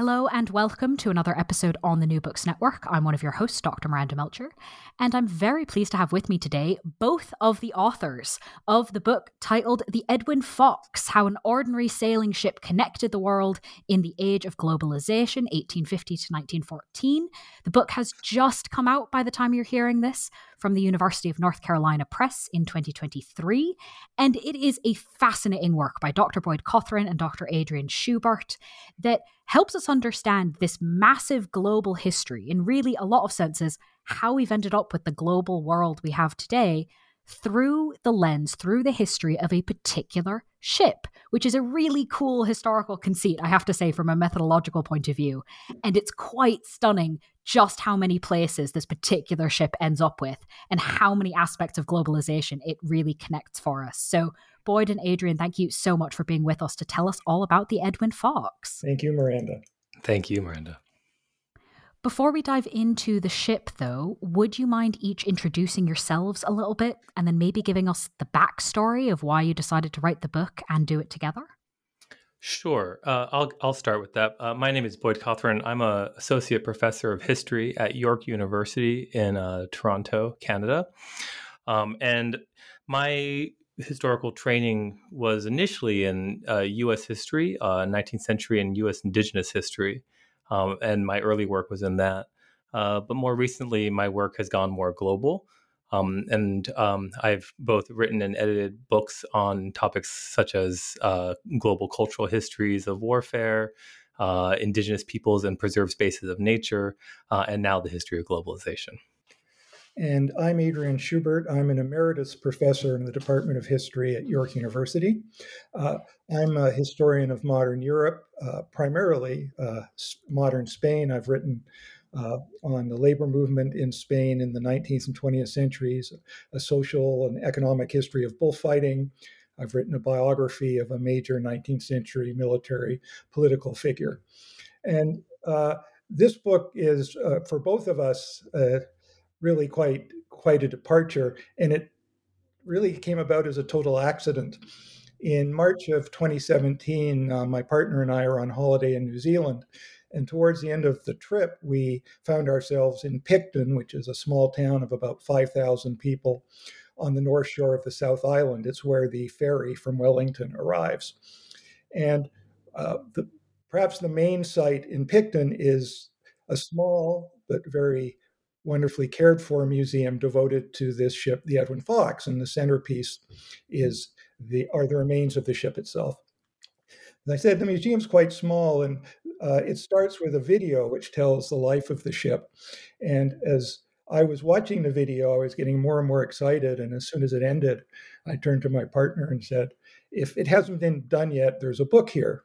Hello and welcome to another episode on the New Books Network. I'm one of your hosts, Dr. Miranda Melcher, and I'm very pleased to have with me today both of the authors of the book titled The Edwin Fox How an Ordinary Sailing Ship Connected the World in the Age of Globalization, 1850 to 1914. The book has just come out by the time you're hearing this from the University of North Carolina Press in 2023, and it is a fascinating work by Dr. Boyd Cothran and Dr. Adrian Shubert that helps us understand this massive global history in really a lot of senses how we've ended up with the global world we have today through the lens, through the history of a particular ship, which is a really cool historical conceit, I have to say, from a methodological point of view. And it's quite stunning just how many places this particular ship ends up with and how many aspects of globalization it really connects for us. So, Boyd and Adrian, thank you so much for being with us to tell us all about the Edwin Fox. Thank you, Miranda. Thank you, Miranda. Before we dive into the ship, though, would you mind each introducing yourselves a little bit and then maybe giving us the backstory of why you decided to write the book and do it together? Sure. Uh, I'll, I'll start with that. Uh, my name is Boyd Cothran. I'm an associate professor of history at York University in uh, Toronto, Canada. Um, and my historical training was initially in U.S. Uh, history, 19th uh, century, and U.S. indigenous history. Um, and my early work was in that. Uh, but more recently, my work has gone more global. Um, and um, I've both written and edited books on topics such as uh, global cultural histories of warfare, uh, indigenous peoples and preserved spaces of nature, uh, and now the history of globalization. And I'm Adrian Shubert. I'm an emeritus professor in the Department of History at York University. Uh, I'm a historian of modern Europe, uh, primarily uh, modern Spain. I've written uh, on the labor movement in Spain in the 19th and 20th centuries, a social and economic history of bullfighting. I've written a biography of a major 19th century military political figure. And uh, this book is, uh, for both of us, really quite quite a departure, and it really came about as a total accident. In March of 2017, uh, my partner and I are on holiday in New Zealand. And towards the end of the trip, we found ourselves in Picton, which is a small town of about 5,000 people on the north shore of the South Island. It's where the ferry from Wellington arrives. And uh, the, perhaps the main site in Picton is a small but very wonderfully cared for museum devoted to this ship, the Edwin Fox, and the centerpiece is the are the remains of the ship itself. As I said, the museum's quite small, and uh, it starts with a video which tells the life of the ship. And as I was watching the video, I was getting more and more excited. And as soon as it ended, I turned to my partner and said, "If it hasn't been done yet, there's a book here."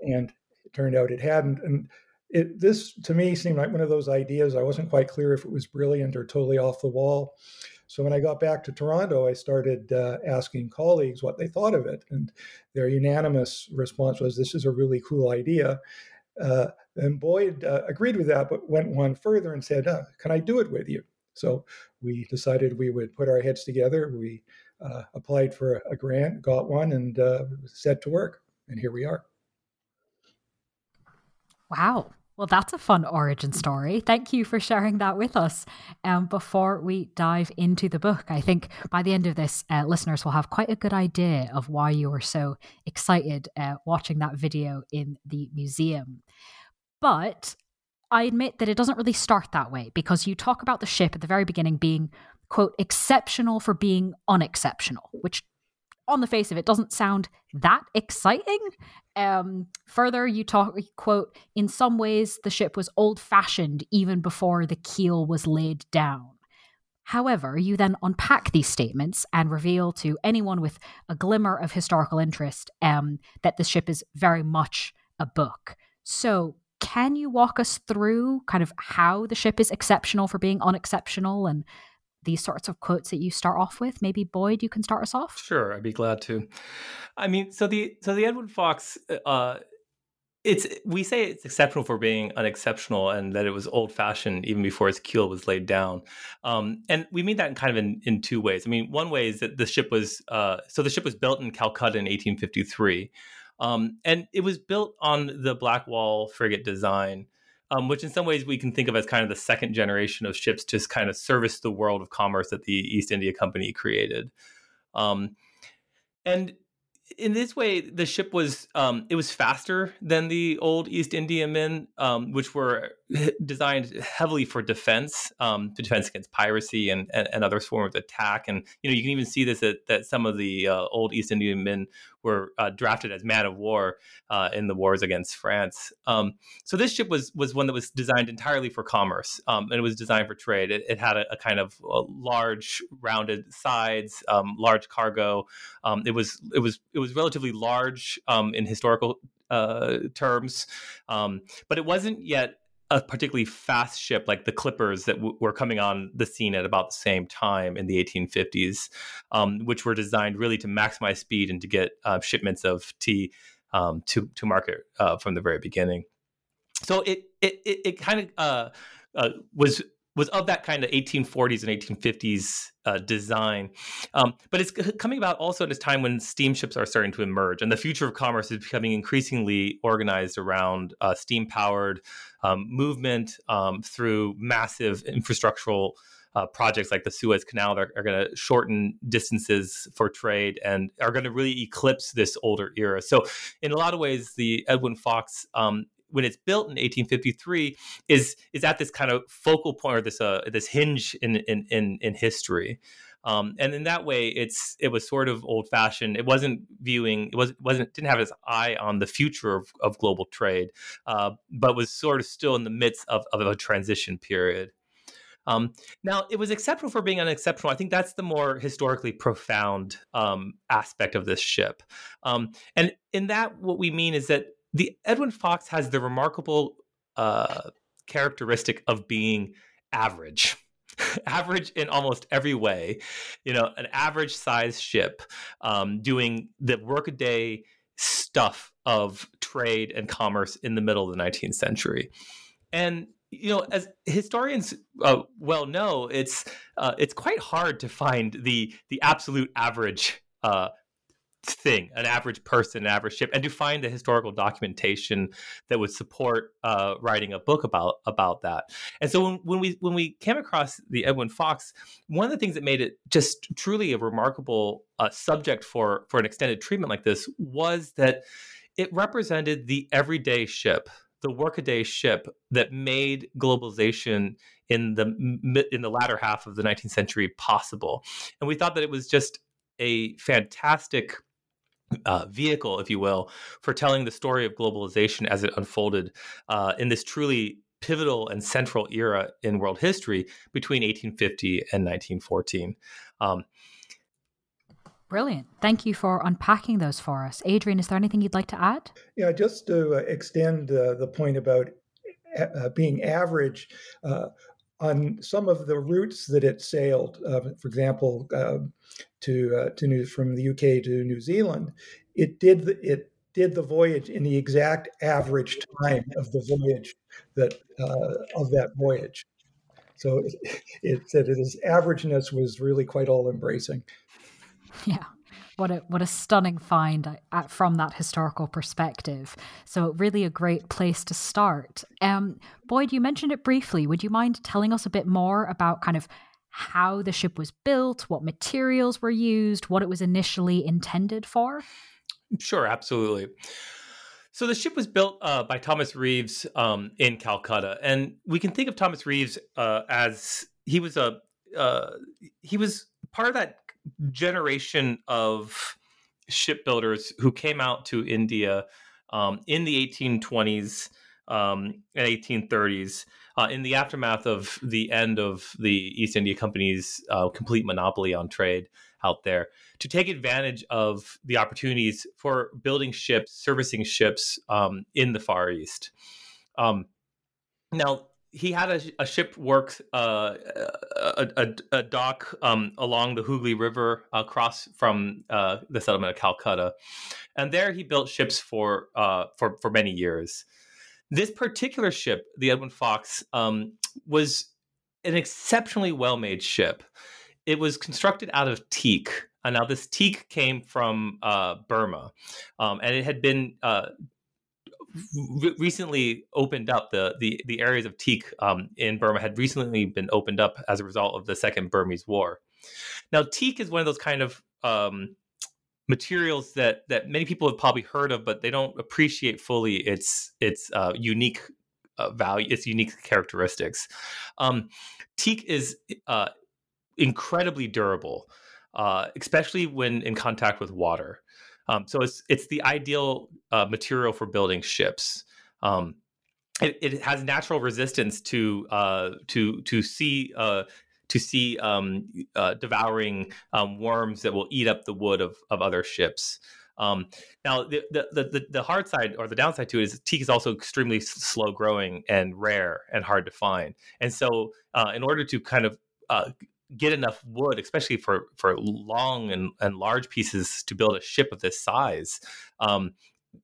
And it turned out it hadn't. And it, this to me seemed like one of those ideas. I wasn't quite clear if it was brilliant or totally off the wall. So when I got back to Toronto, I started uh, asking colleagues what they thought of it, and their unanimous response was, "This is a really cool idea." Uh, and Boyd uh, agreed with that, but went one further and said, uh, "Can I do it with you?" So we decided we would put our heads together. We uh, applied for a grant, got one, and uh, set to work. And here we are. Wow. Well, that's a fun origin story. Thank you for sharing that with us. Um, before we dive into the book, I think by the end of this, uh, listeners will have quite a good idea of why you were so excited uh, watching that video in the museum. But I admit that it doesn't really start that way because you talk about the ship at the very beginning being, quote, exceptional for being unexceptional, which on the face of it doesn't sound that exciting. Um, further, you talk quote, in some ways the ship was old fashioned even before the keel was laid down. However, you then unpack these statements and reveal to anyone with a glimmer of historical interest um, that the ship is very much a book. So, can you walk us through kind of how the ship is exceptional for being unexceptional and these sorts of quotes that you start off with. Maybe Boyd, you can start us off. Sure, I'd be glad to. I mean, so the so the Edward Fox, uh, it's we say it's exceptional for being unexceptional, and that it was old fashioned even before its keel was laid down. Um, and we mean that in kind of in, in two ways. I mean, one way is that the ship was uh, so the ship was built in Calcutta in 1853. Um, and it was built on the Blackwall frigate design, um, which in some ways we can think of as kind of the second generation of ships to kind of service the world of commerce that the East India Company created. Um, and in this way, the ship was um, it was faster than the old East Indiamen, um, which were designed heavily for defense, um, to defense against piracy and, and, and, other forms of attack. And you know, you can even see this that, that some of the uh, old East Indiamen were uh, drafted as man of war uh, in the wars against France. Um, so this ship was was one that was designed entirely for commerce, um, and it was designed for trade. It, it had a, a, kind of a large, rounded sides, um, large cargo. Um, it was it was it was relatively large um, in historical uh, terms, um, but it wasn't yet a particularly fast ship like the Clippers that w- were coming on the scene at about the same time in the 1850s, um, which were designed really to maximize speed and to get uh, shipments of tea um, to to market uh, from the very beginning. So it it it, it kind of uh, uh was was of that kind of 1840s and 1850s uh, design. Um, but it's coming about also at a time when steamships are starting to emerge, and the future of commerce is becoming increasingly organized around uh, steam powered um, movement um, through massive infrastructural. Uh, projects like the Suez Canal that are, going to shorten distances for trade and are going to really eclipse this older era. So, in a lot of ways, the Edwin Fox um, when it's built in 1853 is is at this kind of focal point or this uh, this hinge in in in, in history. Um, and in that way, it's it was sort of old fashioned. It wasn't viewing it was wasn't didn't have its eye on the future of, of global trade, uh, but was sort of still in the midst of, of a transition period. Um, now, it was exceptional for being unexceptional. I think that's the more historically profound um, aspect of this ship. Um, and in that, what we mean is that the Edwin Fox has the remarkable uh, characteristic of being average. average in almost every way, you know, an average size ship um, doing the workaday stuff of trade and commerce in the middle of the 19th century. And you know, as historians uh, well know, it's uh, it's quite hard to find the the absolute average uh, thing, an average person, an average ship, and to find the historical documentation that would support uh, writing a book about about that. And so when, when, we when we came across the Edwin Fox, one of the things that made it just truly a remarkable uh, subject for for an extended treatment like this was that it represented the everyday ship the workaday ship that made globalization in the in the latter half of the 19th century possible and we thought that it was just a fantastic uh, vehicle, if you will, for telling the story of globalization as it unfolded uh, in this truly pivotal and central era in world history between 1850 and 1914. Um, Brilliant. Thank you for unpacking those for us. Adrian, is there anything you'd like to add? Yeah, just to uh, extend uh, the point about uh, being average, uh, on some of the routes that it sailed, uh, for example, uh, to uh, to New, from the UK to New Zealand, it did the, it did the voyage in the exact average time of the voyage that uh, of that voyage. So it, it said its averageness was really quite all embracing. Yeah. What a what a stunning find uh, from that historical perspective. So really a great place to start. Um, Boyd, you mentioned it briefly. Would you mind telling us a bit more about kind of how the ship was built, what materials were used, what it was initially intended for? Sure, absolutely. So the ship was built uh, by Thomas Reeves um, in Calcutta, and we can think of Thomas Reeves uh, as he was a uh, he was part of that generation of shipbuilders who came out to India um, in the 1820s um, and 1830s uh, in the aftermath of the end of the East India Company's uh, complete monopoly on trade out there to take advantage of the opportunities for building ships, servicing ships um, in the Far East. Um, now, he had a, a ship work uh, a, a, a, dock um, along the Hooghly River across from uh, the settlement of Calcutta, and there he built ships for uh, for for many years. This particular ship, the Edwin Fox, um, was an exceptionally well made ship. It was constructed out of teak. Uh, now, this teak came from uh, Burma, um, and it had been uh, recently opened up the the the areas of teak um, in Burma had recently been opened up as a result of the Second Burmese War. Now, teak is one of those kind of um, materials that that many people have probably heard of, but they don't appreciate fully its its uh, unique uh, value, its unique characteristics. Um, teak is uh, incredibly durable, uh, especially when in contact with water. Um, so it's it's the ideal uh, material for building ships. Um, it, it, has natural resistance to uh, to to sea uh, to see um, uh, devouring um, worms that will eat up the wood of, of other ships. Um, now, the, the, the, the, hard side or the downside to it is teak is also extremely slow growing and rare and hard to find. And so, uh, in order to kind of uh, get enough wood, especially for for long and, and large pieces to build a ship of this size, um,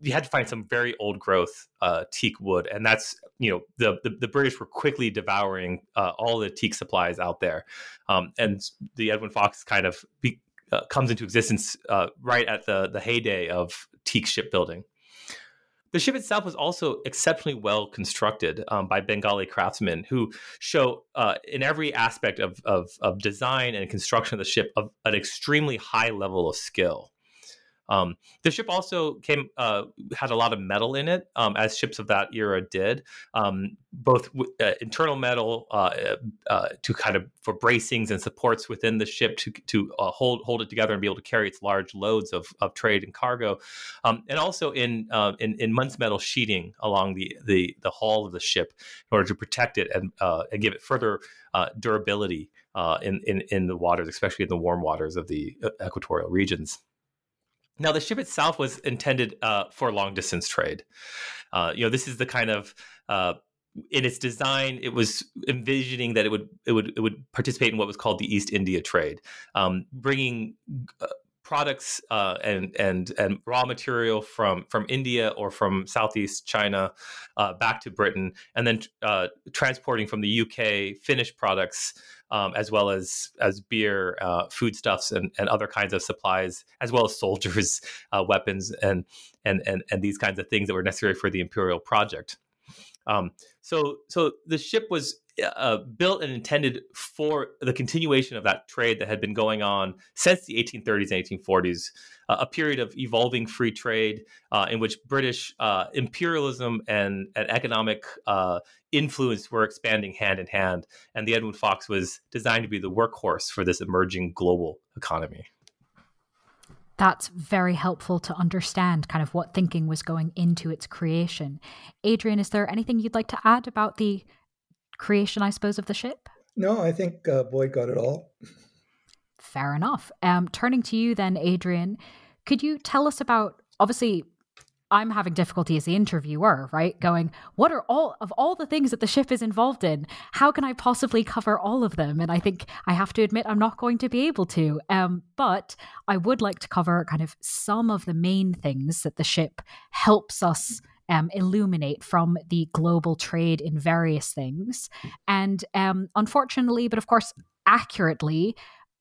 you had to find some very old growth uh, teak wood, and that's you know the the, the British were quickly devouring uh, all the teak supplies out there, um, and the Edwin Fox kind of be, uh, comes into existence uh, right at the the heyday of teak shipbuilding. The ship itself was also exceptionally well constructed um, by Bengali craftsmen who show uh, in every aspect of, of, of, design and construction of the ship of an extremely high level of skill. Um, the ship also came uh, had a lot of metal in it, um, as ships of that era did, um, both uh, internal metal uh, uh, uh, to kind of for bracings and supports within the ship to to uh, hold hold it together and be able to carry its large loads of, of trade and cargo, um, and also in, in in Muntz metal sheeting along the, the the hull of the ship in order to protect it and and give it further durability in, in in the waters, especially in the warm waters of the equatorial regions. Now, the ship itself was intended uh, for long distance trade. Uh, you know, this is the kind of uh, in its design, it was envisioning that it would it would it would participate in what was called the East India trade, um, bringing uh, products uh, and and and raw material from from India or from Southeast China uh, back to Britain, and then uh, transporting from the UK finished products um, as well as as beer, uh, foodstuffs, and and other kinds of supplies, as well as soldiers, uh, weapons, and and and and these kinds of things that were necessary for the imperial project. Um, so so the ship was uh, built and intended for the continuation of that trade that had been going on since the 1830s and 1840s, uh, a period of evolving free trade uh, in which British uh, imperialism and, and economic uh, influence were expanding hand in hand. And the Edwin Fox was designed to be the workhorse for this emerging global economy. That's very helpful to understand kind of what thinking was going into its creation. Adrian, is there anything you'd like to add about the creation, I suppose, of the ship? No, I think uh, Boyd got it all. Fair enough. Um, turning to you then, Adrian, could you tell us about obviously I'm having difficulty as the interviewer, right? Going, what are all of all the things that the ship is involved in? How can I possibly cover all of them? And I think I have to admit I'm not going to be able to. Um, but I would like to cover kind of some of the main things that the ship helps us um, illuminate from the global trade in various things. And um, unfortunately, but of course, accurately,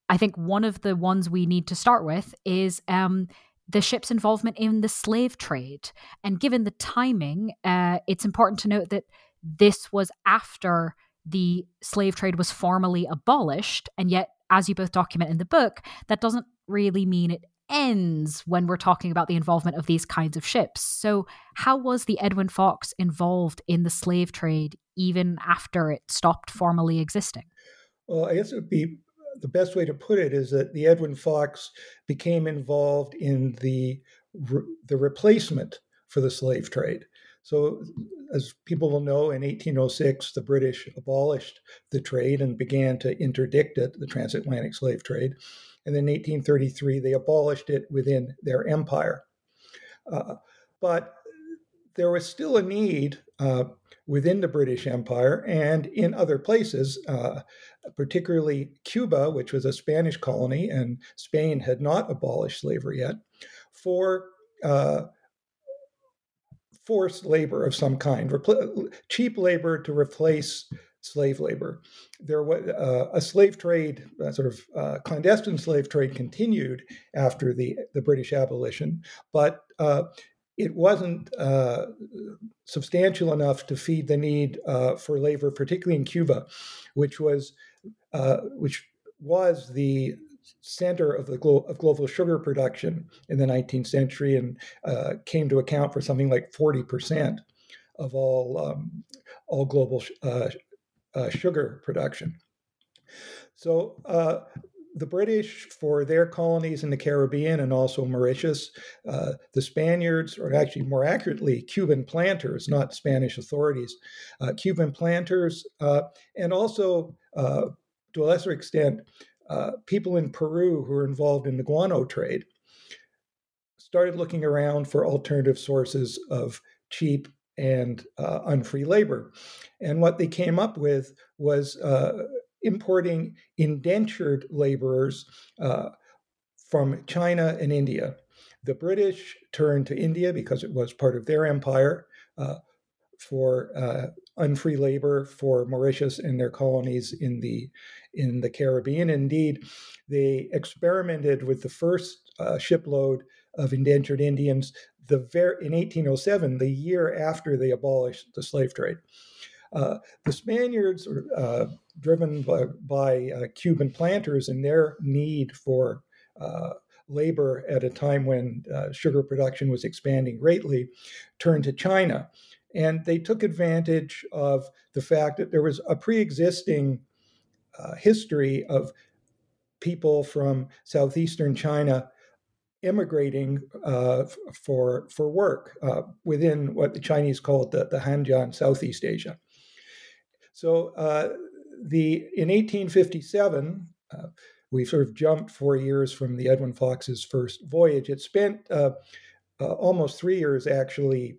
I think one of the ones we need to start with is um, the ship's involvement in the slave trade. And given the timing, uh, it's important to note that this was after the slave trade was formally abolished. And yet, as you both document in the book, that doesn't really mean it ends when we're talking about the involvement of these kinds of ships. So, how was the Edwin Fox involved in the slave trade even after it stopped formally existing? Well, I guess it would be the best way to put it is that the Edwin Fox became involved in the the replacement for the slave trade. So, as people will know, in 1806, the British abolished the trade and began to interdict it, the transatlantic slave trade. And then in 1833, they abolished it within their empire. Uh, but there was still a need uh, within the British Empire and in other places, uh, particularly Cuba, which was a Spanish colony, and Spain had not abolished slavery yet, for uh, forced labor of some kind, repl- cheap labor to replace slave labor. There was uh, a slave trade, a sort of uh, clandestine slave trade, continued after the the British abolition, but uh, it wasn't uh, substantial enough to feed the need uh, for labor, particularly in Cuba, which was uh, which was the center of the glo- of global sugar production in the 19th century and uh, came to account for something like 40 percent of all um, all global uh, uh, sugar production. So uh, the British, for their colonies in the Caribbean and also Mauritius, uh, the Spaniards, or actually more accurately, Cuban planters, not Spanish authorities, uh, Cuban planters, uh, and also uh, to a lesser extent, people in Peru who were involved in the guano trade started looking around for alternative sources of cheap and uh, unfree labor. And what they came up with was uh, importing indentured laborers uh, from China and India. The British turned to India because it was part of their empire uh, for uh, unfree labor for Mauritius and their colonies in the in the Caribbean. Indeed, they experimented with the first uh, shipload of indentured Indians the ver- in 1807, the year after they abolished the slave trade. Uh, the Spaniards, uh, driven by, by uh, Cuban planters and their need for uh, labor at a time when uh, sugar production was expanding greatly, turned to China. And they took advantage of the fact that there was a pre existing uh, history of people from southeastern China immigrating uh, for for work uh, within what the Chinese called the, the Nanyang Southeast Asia. So uh, the in 1857, uh, we sort of jumped four years from the Edwin Fox's first voyage. It spent uh, uh, almost three years actually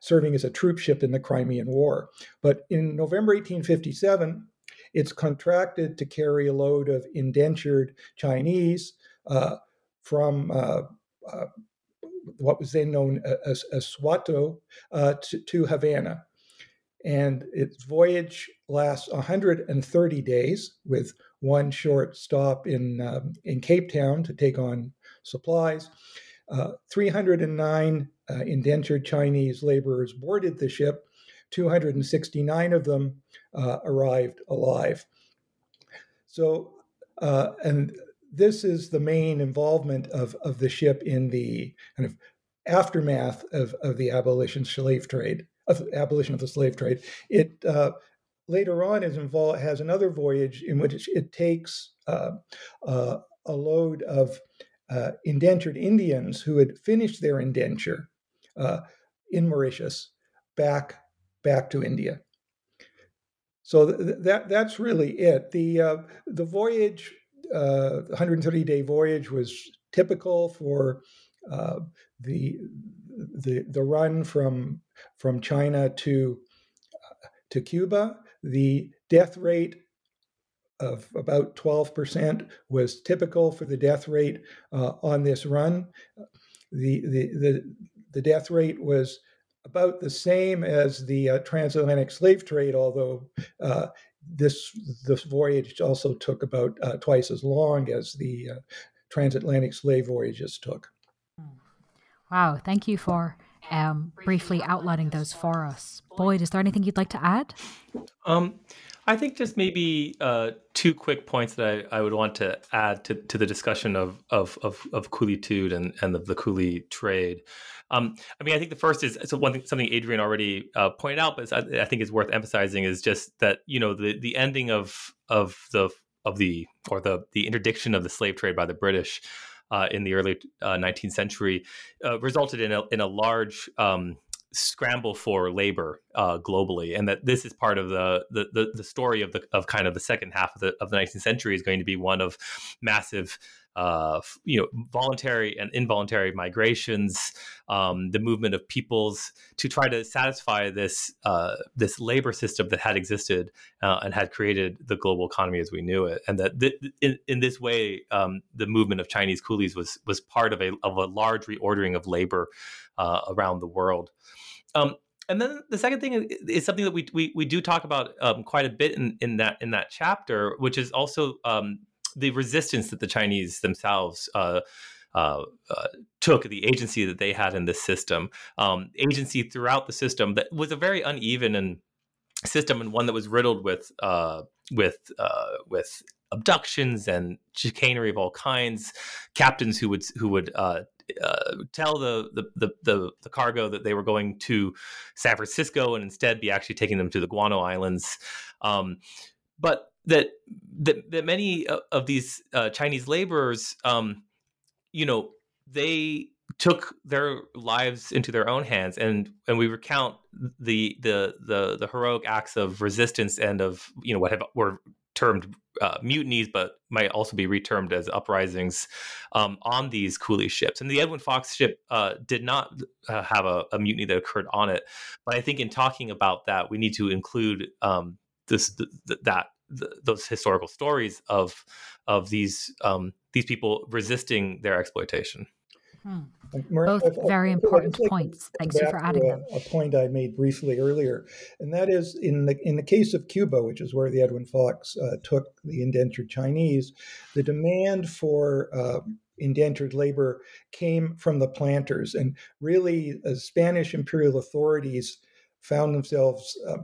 serving as a troop ship in the Crimean War. But in November 1857, it's contracted to carry a load of indentured Chinese from uh, uh, what was then known as, as Swatow uh, to, to, Havana. And its voyage lasts 130 days with one short stop in, um, in Cape Town to take on supplies. Uh, 309 uh, indentured Chinese laborers boarded the ship. 269 of them uh, arrived alive. So, and this is the main involvement of, of the ship in the kind of aftermath of, of the abolition slave trade, of abolition of the slave trade. It uh, later on is involved has another voyage in which it takes uh, uh, a load of uh, indentured Indians who had finished their indenture uh, in Mauritius back back to India. So th- that that's really it. The uh, the voyage uh, 130 day voyage was typical for uh, the, the the run from from China to uh, to Cuba. The death rate of about 12% was typical for the death rate uh, on this run. The, the, the, the death rate was about the same as the uh, transatlantic slave trade, although uh, this this voyage also took about uh, twice as long as the uh, transatlantic slave voyages took. Wow, thank you for um, briefly outlining those for us. Boyd, is there anything you'd like to add? Um, I think just maybe uh, two quick points that I, I, would want to add to, to the discussion of of of, of coolitude and and the, coolie trade. Um, I mean, I think the first is so one thing, something Adrian already uh, pointed out, but I, I, think is worth emphasizing is just that you know the the ending of of the of the or the the interdiction of the slave trade by the British uh, in the early uh, 19th century uh, resulted in a in a large um, scramble for labor uh, globally, and that this is part of the, the, the the story of the of kind of the second half of the of the 19th century is going to be one of massive. Uh, you know, voluntary and involuntary migrations, um, the movement of peoples to try to satisfy this uh, this labor system that had existed uh, and had created the global economy as we knew it, and that th- in, in this way, um, the movement of Chinese coolies was was part of a of a large reordering of labor uh, around the world. Um, and then the second thing is, something that we, we, we do talk about um, quite a bit in, in that in that chapter, which is also um, the resistance that the Chinese themselves uh, uh, uh, took, the agency that they had in this system, um, agency throughout the system that was a very uneven and system and one that was riddled with uh, with uh, with abductions and chicanery of all kinds, captains who would who would uh, tell the, the, the the cargo that they were going to San Francisco and instead be actually taking them to the Guano Islands. Um, but that, that that many of these uh, Chinese laborers, um, you know, they took their lives into their own hands and and we recount the the the the heroic acts of resistance and of you know what have were termed uh, mutinies, but might also be retermed as uprisings um, on these coolie ships. And the Edwin Fox ship uh, did not uh, have a, a, mutiny that occurred on it. But I think in talking about that, we need to include um, this that those historical stories of of these um, these people resisting their exploitation. Hmm. Both very important points. Thanks you for adding them. A point I made briefly earlier, and that is in the in the case of Cuba, which is where the Edwin Fox uh, took the indentured Chinese, the demand for uh, indentured labor came from the planters, and really, uh, Spanish imperial authorities found themselves uh,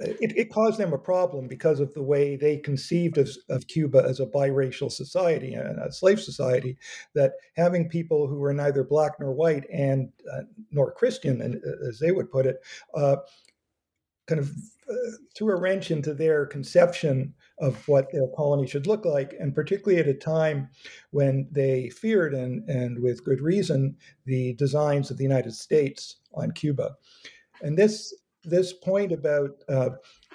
it, it, caused them a problem because of the way they conceived of, of, Cuba as a biracial society and a slave society. That having people who were neither black nor white and uh, nor Christian, and uh, as they would put it, uh, kind of uh, threw a wrench into their conception of what their colony should look like, and particularly at a time when they feared, and, and with good reason, the designs of the United States on Cuba. And this this point about uh,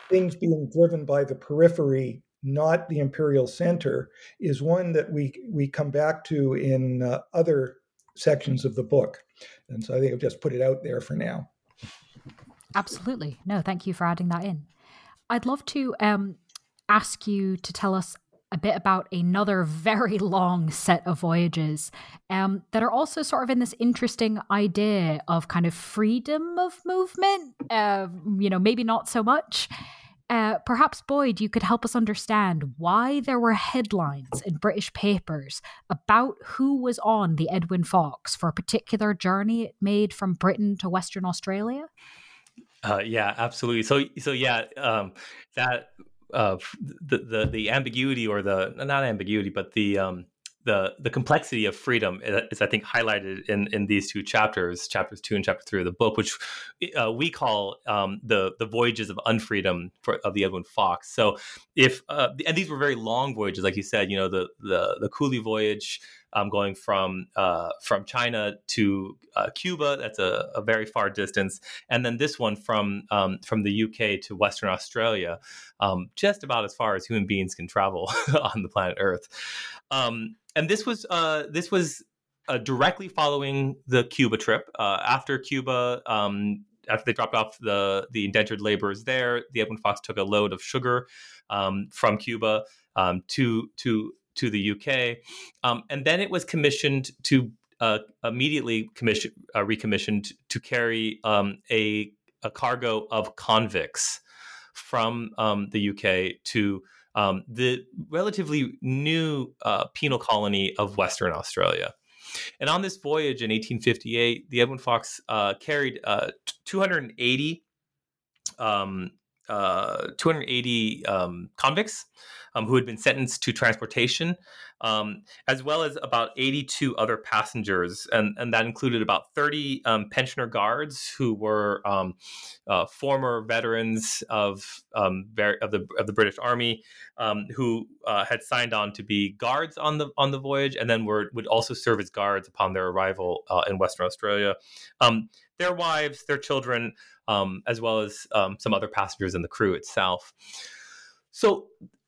things being driven by the periphery, not the imperial center, is one that we we come back to in uh, other sections of the book, and so I think I've just put it out there for now. Absolutely, no, thank you for adding that in. I'd love to um, ask you to tell us a bit about another very long set of voyages um, that are also sort of in this interesting idea of kind of freedom of movement. Uh, you know, maybe not so much. Uh, perhaps, Boyd, you could help us understand why there were headlines in British papers about who was on the Edwin Fox for a particular journey it made from Britain to Western Australia. Uh, yeah, absolutely. So, so yeah, um, that uh, the, the the ambiguity or the not ambiguity, but the um, the the complexity of freedom is, I think, highlighted in in these two chapters, chapters two and chapter three of the book, which uh, we call um, the the voyages of unfreedom for, of the Edwin Fox. So, if uh, and these were very long voyages, like you said, you know, the the the Coolie voyage um, going from uh, from China to uh, Cuba. That's a, a, very far distance, and then this one from um, from the UK to Western Australia, um, just about as far as human beings can travel on the planet Earth. Um, and this was uh, this was uh, directly following the Cuba trip. Uh, after Cuba, um, after they dropped off the the indentured laborers there, the Edwin Fox took a load of sugar um, from Cuba um, to to to the UK, um, and then it was commissioned to uh, immediately commission, uh, recommissioned to carry um, a a cargo of convicts from um, the UK to um, the relatively new uh, penal colony of Western Australia. And on this voyage in 1858, the Edwin Fox uh, carried uh, 280 um, uh, 280 um, convicts um, who had been sentenced to transportation, um, as well as about 82 other passengers, and, and that included about 30 um, pensioner guards who were um, uh, former veterans of um, of the of the British Army, who uh, had signed on to be guards on the on the voyage, and then were would also serve as guards upon their arrival uh, in Western Australia. their wives, their children um, as well as um, some other passengers in the crew itself. So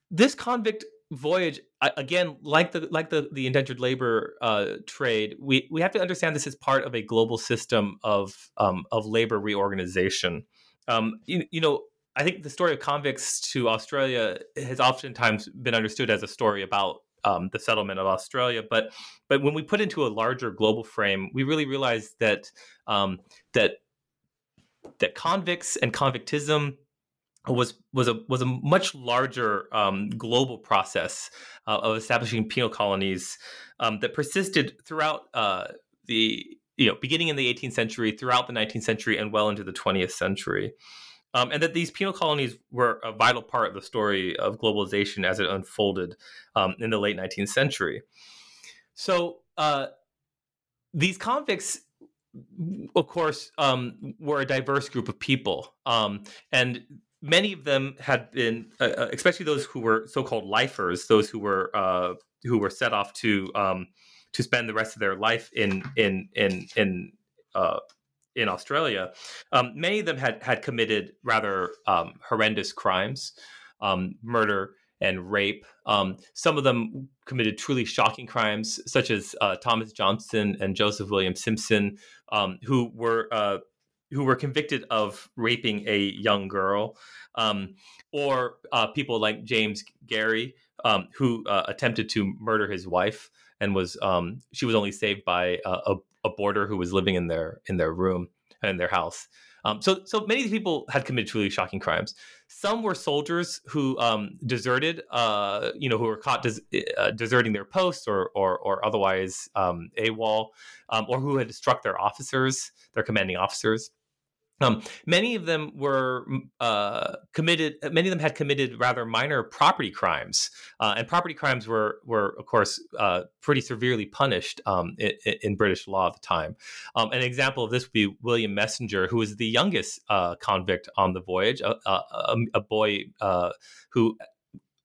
this convict voyage again like the like the the indentured labor uh, trade we we have to understand this is part of a global system of um, of labor reorganization um, you, you know I think the story of convicts to Australia has oftentimes been understood as a story about um, the settlement of Australia. But but when we put into a larger global frame, we really realize that um, that that convicts and convictism was was a was a much larger um, global process uh, of establishing penal colonies um, that persisted throughout uh, the you know beginning in the 18th century, throughout the 19th century, and well into the 20th century. Um, and that these penal colonies were a vital part of the story of globalization as it unfolded um, in the late 19th century. So uh, these convicts of course, um, were a diverse group of people, um, and many of them had been, uh, uh, especially those who were so-called lifers, those who were uh, who were set off to um, to spend the rest of their life in in in in uh, in Australia. Um, many of them had had committed rather um, horrendous crimes, um, murder, and rape. Um, some of them committed truly shocking crimes, such as uh, Thomas Johnson and Joseph William Simpson, um, who were uh, who were convicted of raping a young girl, um, or uh, people like James Gary, um, who uh, attempted to murder his wife and was um, she was only saved by a, a boarder who was living in their in their room in their house. Um, so, so many people had committed truly shocking crimes. Some were soldiers who um, deserted, uh, you know, who were caught des- uh, deserting their posts or or, or otherwise um, AWOL, or who had struck their officers, their commanding officers. Um, many of them were uh, committed. Many of them had committed rather minor property crimes, uh, and property crimes were were of course uh, pretty severely punished um, in, in, British law at the time. Um, an example of this would be William Messenger, who was the youngest uh, convict on the voyage, a, a, a boy uh, who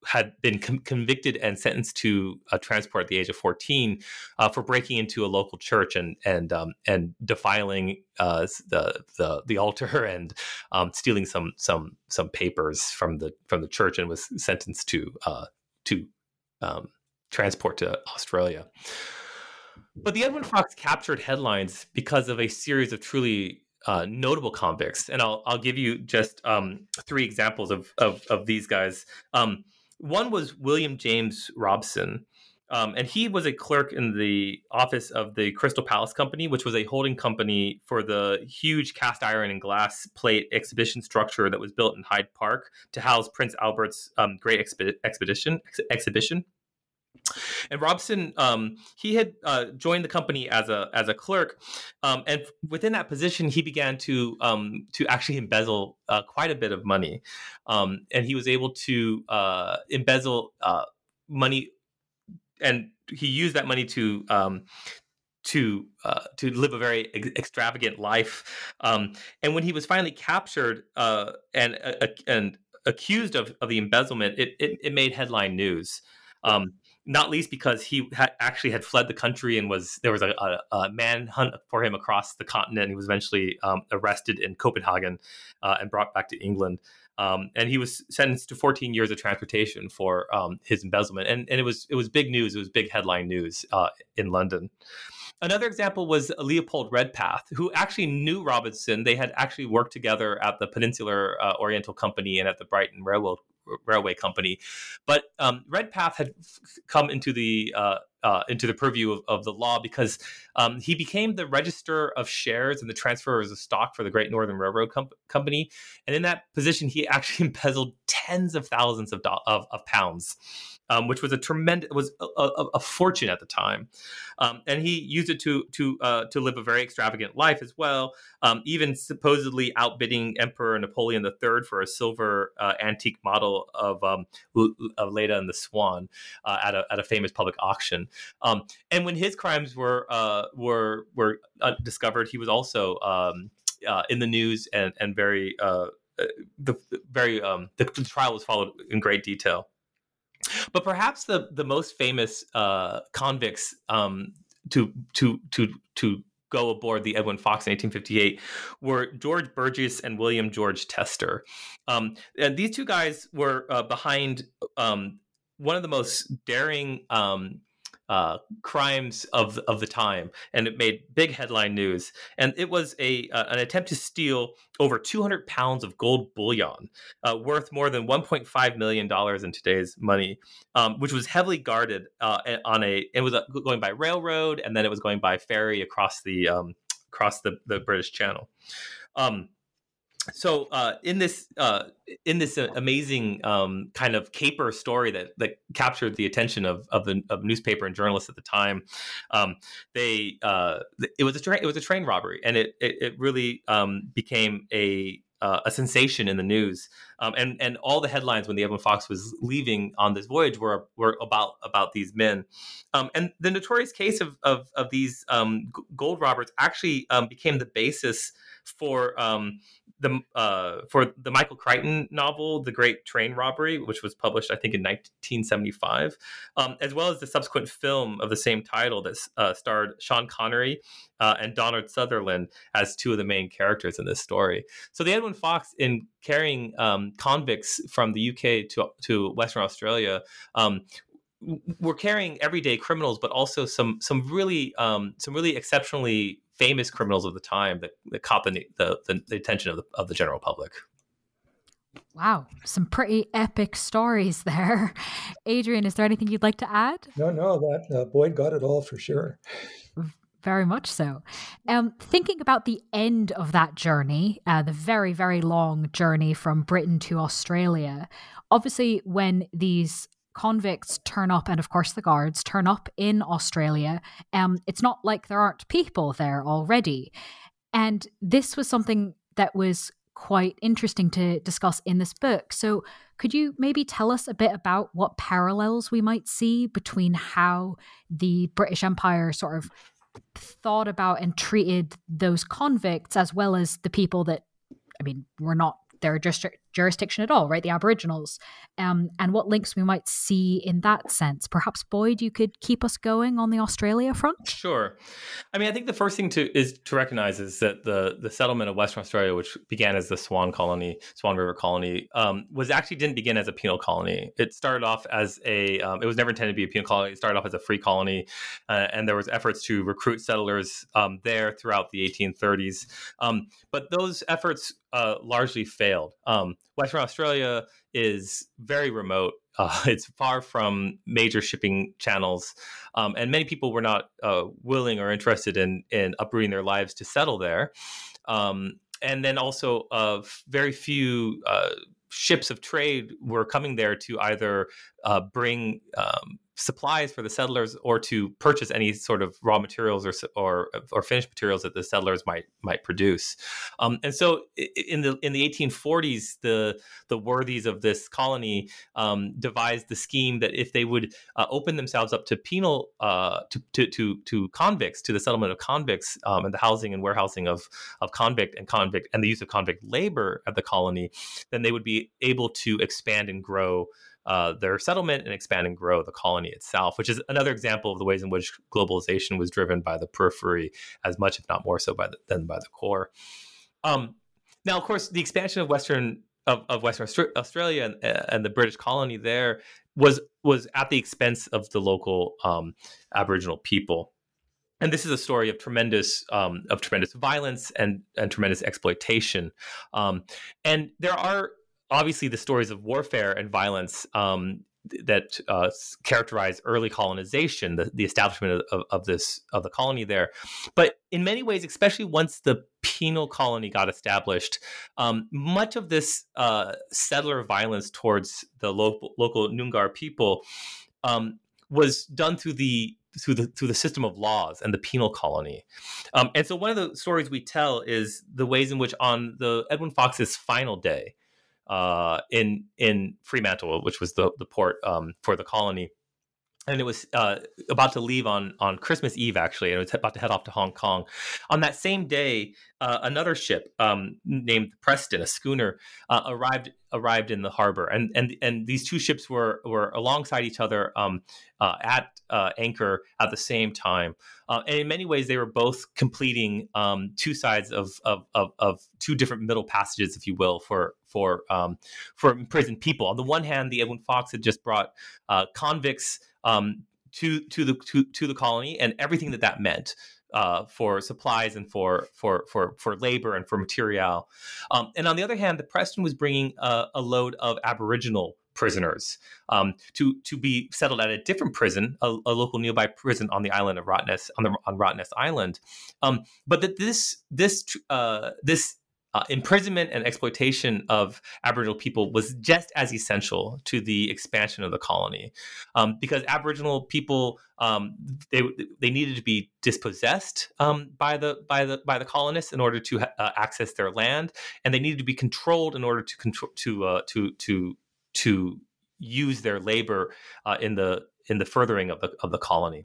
had been com- convicted and sentenced to uh, transport at the age of 14 uh, for breaking into a local church and and um, and defiling uh, the the the altar and um, stealing some some some papers from the from the church and was sentenced to uh, to um, transport to Australia. But the Edwin Fox captured headlines because of a series of truly uh, notable convicts, and I'll I'll give you just um, three examples of of, of these guys. Um, one was William James Robson. Um, and he was a clerk in the office of the Crystal Palace Company, which was a holding company for the huge cast iron and glass plate exhibition structure that was built in Hyde Park to house Prince Albert's um, Great Expedition ex- exhibition. And Robson, um, he had uh, joined the company as a as a clerk, um, and within that position, he began to um, to actually embezzle uh, quite a bit of money, um, and he was able to uh, embezzle uh, money, and he used that money to um, to uh, to live a very ex- extravagant life. Um, and when he was finally captured uh, and uh, and accused of, of the embezzlement, it, it, it made headline news. Um, not least because he actually had fled the country and was there was a, a, a manhunt for him across the continent. He was eventually um, arrested in Copenhagen uh, and brought back to England. Um, and he was sentenced to 14 years of transportation for um, his embezzlement. And, and it was it was big news. It was big headline news uh, in London. Another example was Leopold Redpath, who actually knew Robinson. They had actually worked together at the Peninsular uh, Oriental Company and at the Brighton Railroad railway company. But um, Redpath had come into the uh, uh, into the purview of, of the law because um, he became the register of shares and the transfers of stock for the Great Northern Railroad Com- Company, and in that position, he actually embezzled tens of thousands of, do- of, of pounds um, which was a tremendous was a, a, a, fortune at the time, um, and he used it to to uh, to live a very extravagant life as well, um, even supposedly outbidding Emperor Napoleon III for a silver uh, antique model of um, of Leda and the Swan uh, at a at a famous public auction. Um, and when his crimes were uh, were were uh, discovered, he was also um, uh, in the news and and very. the very um, the, the trial was followed in great detail. But perhaps the the most famous uh, convicts um, to to to to go aboard the Edwin Fox in 1858 were George Burgess and William George Tester. Um, and these two guys were uh, behind um, one of the most daring um, uh, crimes of of the time, and it made big headline news. And it was a uh, an attempt to steal over 200 pounds of gold bullion, uh, worth more than 1.5 million dollars in today's money, um, which was heavily guarded uh, on a. It was uh, going by railroad, and then it was going by ferry across the um, across the the British Channel. Um, so uh, in this uh, in this uh, amazing um, kind of caper story that that captured the attention of of the of newspaper and journalists at the time, um, they uh, it was a train it was a train robbery, and it it, it really um, became a uh, a sensation in the news, um, and and all the headlines when the Edwin Fox was leaving on this voyage were were about about these men, um, and the notorious case of of, of these um, gold robbers actually became the basis for um, the uh, for the Michael Crichton novel, The Great Train Robbery, which was published, I think, in 1975, um, as well as the subsequent film of the same title that uh, starred Sean Connery uh, and Donald Sutherland as two of the main characters in this story. So the Edwin Fox, in carrying um, convicts from the UK to to Western Australia, um, we're carrying everyday criminals, but also some some really um, some really exceptionally famous criminals of the time that, that caught the, the, the attention of the of the general public. Wow, some pretty epic stories there. Adrian, is there anything you'd like to add? No, no, that uh, Boyd got it all for sure. Very much so. Um, thinking about the end of that journey, uh, the very, very long journey from Britain to Australia, obviously, when these convicts turn up, and of course the guards turn up in Australia, um, it's not like there aren't people there already. And this was something that was quite interesting to discuss in this book. So, could you maybe tell us a bit about what parallels we might see between how the British Empire sort of thought about and treated those convicts as well as the people that, I mean, were not their jurisdiction at all, right? The Aboriginals, um, and what links we might see in that sense. Perhaps Boyd, you could keep us going on the Australia front. Sure. I mean, I think the first thing to is to recognize is that the the settlement of Western Australia, which began as the Swan Colony, Swan River Colony, um, was actually didn't begin as a penal colony. It started off as a. Um, it was never intended to be a penal colony. It started off as a free colony, uh, and there was efforts to recruit settlers um, there throughout the 1830s. Um, but those efforts uh, largely failed. Um, Western Australia is very remote. Uh, it's far from major shipping channels, um, and many people were not uh, willing or interested in in uprooting their lives to settle there. Um, and then also, uh, very few uh, ships of trade were coming there to either bring um, supplies for the settlers or to purchase any sort of raw materials or or, or finished materials that the settlers might might produce. Um, and so in the in the 1840s, the the worthies of this colony um, devised the scheme that if they would uh, open themselves up to penal uh, to, to, to to convicts to the settlement of convicts um, and the housing and warehousing of of convict and convict and the use of convict labor at the colony, then they would be able to expand and grow uh, their settlement and expand and grow the colony itself, which is another example of the ways in which globalization was driven by the periphery as much, if not more so, by the, than by the core. Um, now, of course, the expansion of Western of, of Western Australia and, and, the British colony there was was at the expense of the local um, Aboriginal people. And this is a story of tremendous um, of tremendous violence and and tremendous exploitation. Um, and there are obviously the stories of warfare and violence um, that uh, characterized early colonization, the, the establishment of, of, this of the colony there. But in many ways, especially once the penal colony got established, um, much of this uh, settler violence towards the local local Noongar people um, was done through the through the through the system of laws and the penal colony. Um, and so one of the stories we tell is the ways in which on the Edwin Fox's final day uh, in in Fremantle, which was the the port um, for the colony, and it was uh, about to leave on on Christmas Eve actually, and it was about to head off to Hong Kong. On that same day, uh, another ship um, named Preston, a schooner, uh, arrived arrived in the harbor, and and and these two ships were were alongside each other um, uh, at uh, anchor at the same time. Uh, and in many ways, they were both completing um, two sides of, of, of of two different middle passages, if you will, for for um, for imprisoned people. On the one hand, the Edwin Fox had just brought convicts um, to to the to, to the colony and everything that that meant uh, for supplies and for for for for labor and for material. Um, and on the other hand, the Preston was bringing a, a load of Aboriginal prisoners um, to to be settled at a different prison, a, a, local nearby prison on the island of Rottnest on the on Rottnest Island. Um, but that this this uh, this uh, imprisonment and exploitation of Aboriginal people was just as essential to the expansion of the colony, um, because Aboriginal people um, they they needed to be dispossessed um, by the by the by the colonists in order to uh, access their land, and they needed to be controlled in order to control to uh, to to to use their labor uh, in the in the furthering of the of the colony.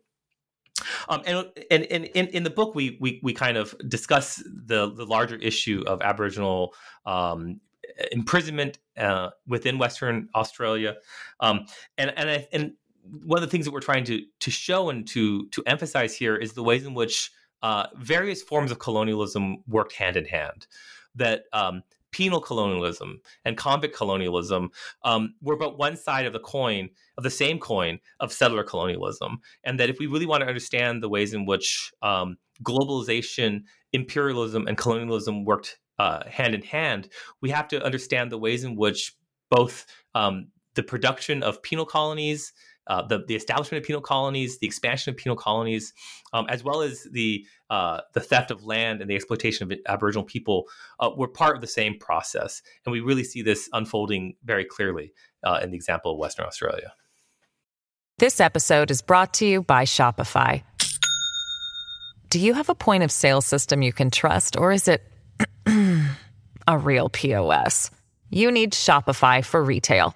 Um, and, and, in, in the book, we, we, we kind of discuss the, the larger issue of Aboriginal um, imprisonment uh, within Western Australia. Um, and, and, I, and one of the things that we're trying to, to show and to, to emphasize here is the ways in which uh, various forms of colonialism worked hand in hand. That um, penal colonialism and convict colonialism um, were but one side of the coin of the same coin of settler colonialism and that if we really want to understand the ways in which um, globalization imperialism and colonialism worked uh, hand in hand we have to understand the ways in which both um, the production of penal colonies uh, the, the establishment of penal colonies, the expansion of penal colonies, um, as well as the uh, the theft of land and the exploitation of Aboriginal people uh, were part of the same process. And we really see this unfolding very clearly uh, in the example of Western Australia. This episode is brought to you by Shopify. Do you have a point of sale system you can trust, or is it a real POS? You need Shopify for retail.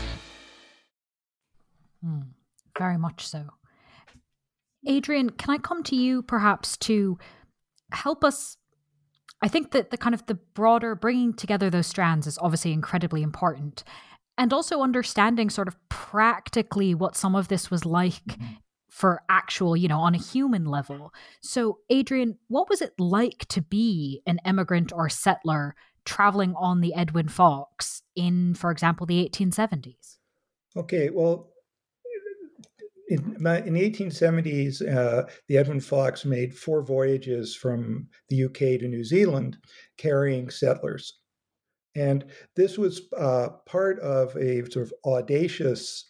Very much so. Adrian, can I come to you perhaps to help us? I think that the kind of the broader bringing together those strands is obviously incredibly important. And also understanding sort of practically what some of this was like mm-hmm. for actual, you know, on a human level. So, Adrian, what was it like to be an immigrant or settler traveling on the Edwin Fox in, for example, the 1870s? Okay, well, in, in the 1870s, uh, the Edwin Fox made four voyages from the UK to New Zealand carrying settlers. And this was uh, part of a sort of audacious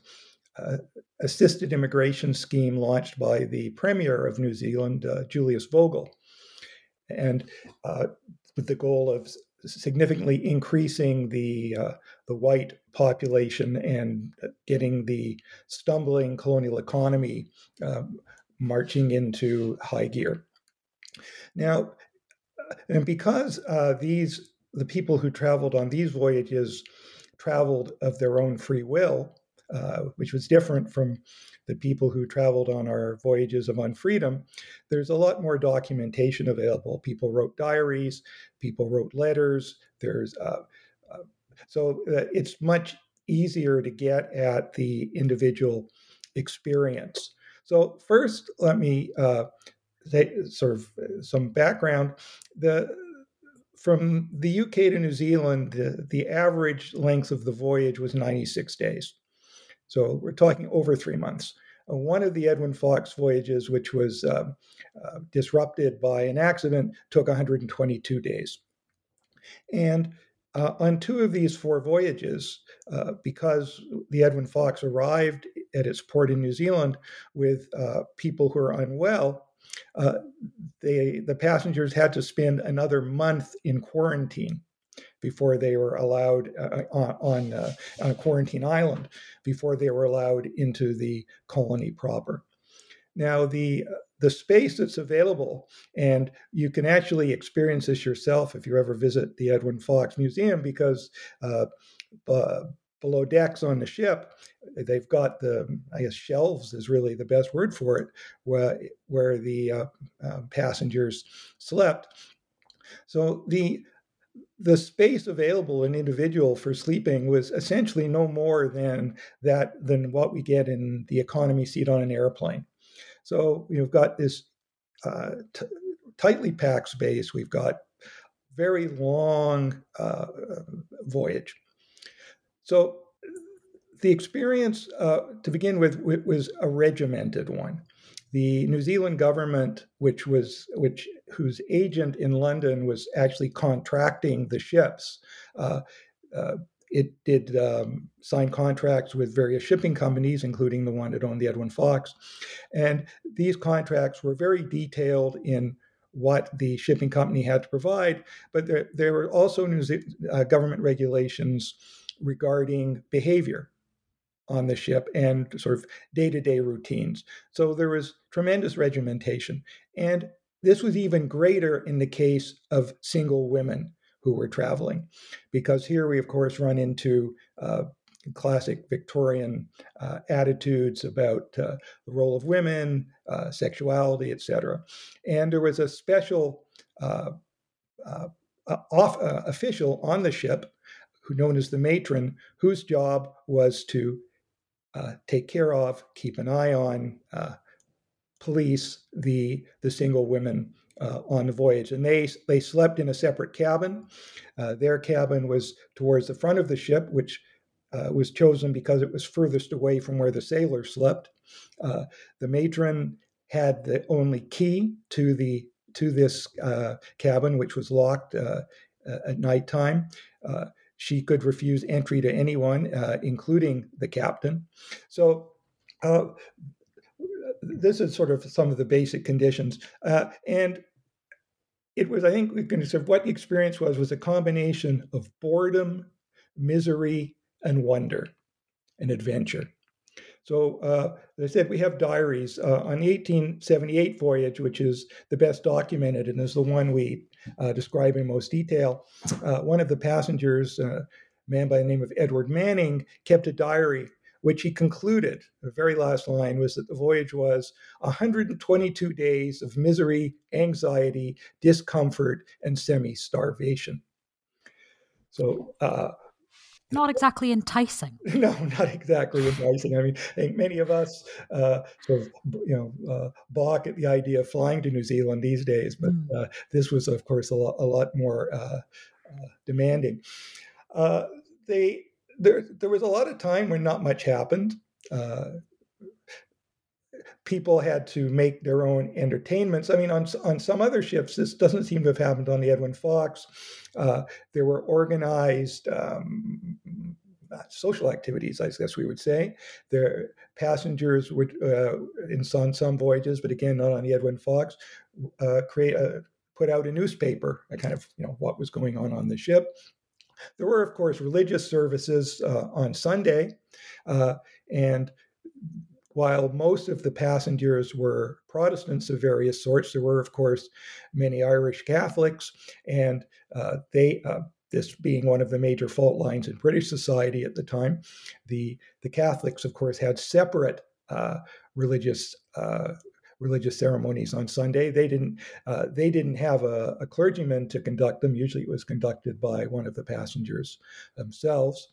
uh, assisted immigration scheme launched by the Premier of New Zealand, uh, Julius Vogel. And uh, with the goal of significantly increasing the uh, the white population and getting the stumbling colonial economy uh, marching into high gear. Now, uh, and because uh, these the people who traveled on these voyages traveled of their own free will, uh, which was different from the people who traveled on our voyages of unfreedom, there's a lot more documentation available. People wrote diaries, people wrote letters. There's uh, uh, so uh, it's much easier to get at the individual experience. So first, let me uh, say sort of some background. The from the UK to New Zealand, the, the average length of the voyage was 96 days. So we're talking over three months. Uh, one of the Edwin Fox voyages, which was uh, uh, disrupted by an accident, took 122 days. And uh, on two of these four voyages, uh, because the Edwin Fox arrived at its port in New Zealand with uh, people who are unwell, uh, they the passengers had to spend another month in quarantine before they were allowed uh, on on, uh, on, a quarantine island before they were allowed into the colony proper. Now the the space that's available, and you can actually experience this yourself if you ever visit the Edwin Fox Museum, because uh, below decks on the ship, they've got the I guess shelves is really the best word for it, where where the uh, uh, passengers slept. So the the space available an individual for sleeping was essentially no more than that than what we get in the economy seat on an airplane. So we've got this uh, t- tightly packed space. We've got very long uh, voyage. So the experience, uh, to begin with, was a regimented one. The New Zealand government, which was which whose agent in London was actually contracting the ships, uh, uh, it did um, sign contracts with various shipping companies, including the one that owned the Edwin Fox, and these contracts were very detailed in what the shipping company had to provide. But there, there were also New Ze- uh, government regulations regarding behavior on the ship and sort of day to day routines. So there was tremendous regimentation. And this was even greater in the case of single women who were traveling, because here we, of course, run into uh, classic Victorian uh, attitudes about uh, the role of women, uh, sexuality, etc. And there was a special uh, uh, off, official on the ship who known as the matron, whose job was to uh, take care of, keep an eye on, uh, police the the single women uh, on the voyage. And they they slept in a separate cabin. Uh, their cabin was towards the front of the ship, which uh, was chosen because it was furthest away from where the sailors slept. Uh, the matron had the only key to the to this cabin, which was locked at nighttime. Uh, she could refuse entry to anyone, uh, including the captain. So, uh, this is sort of some of the basic conditions. Uh, and it was, I think, we can say what the experience was was a combination of boredom, misery, and wonder, and adventure. So, uh, as I said, we have diaries uh, on the 1878 voyage, which is the best documented and is the one we uh, describe in most detail. Uh, one of the passengers, uh, a man by the name of Edward Manning, kept a diary which he concluded, the very last line was that the voyage was 122 days of misery, anxiety, discomfort, and semi starvation. So, uh, not exactly enticing. No, not exactly enticing. I mean, I think many of us uh, sort of, you know, uh, balk at the idea of flying to New Zealand these days, but mm. uh, this was, of course, a lot, a lot more uh, uh, demanding. Uh, they there there was a lot of time when not much happened people had to make their own entertainments. I mean, on on some other ships, this doesn't seem to have happened on the Edwin Fox. Uh, there were organized um, social activities, I guess we would say. Their passengers would, uh, in on some voyages, but again, not on the Edwin Fox, uh, create a, put out a newspaper, a kind of you know what was going on on the ship. There were, of course, religious services uh, on Sunday, uh, and while most of the passengers were Protestants of various sorts, there were, of course, many Irish Catholics, and uh, they uh, this being one of the major fault lines in British society at the time. The, the Catholics, of course, had separate uh, religious uh, religious ceremonies on Sunday. They didn't uh, they didn't have a, a, clergyman to conduct them. Usually, it was conducted by one of the passengers themselves.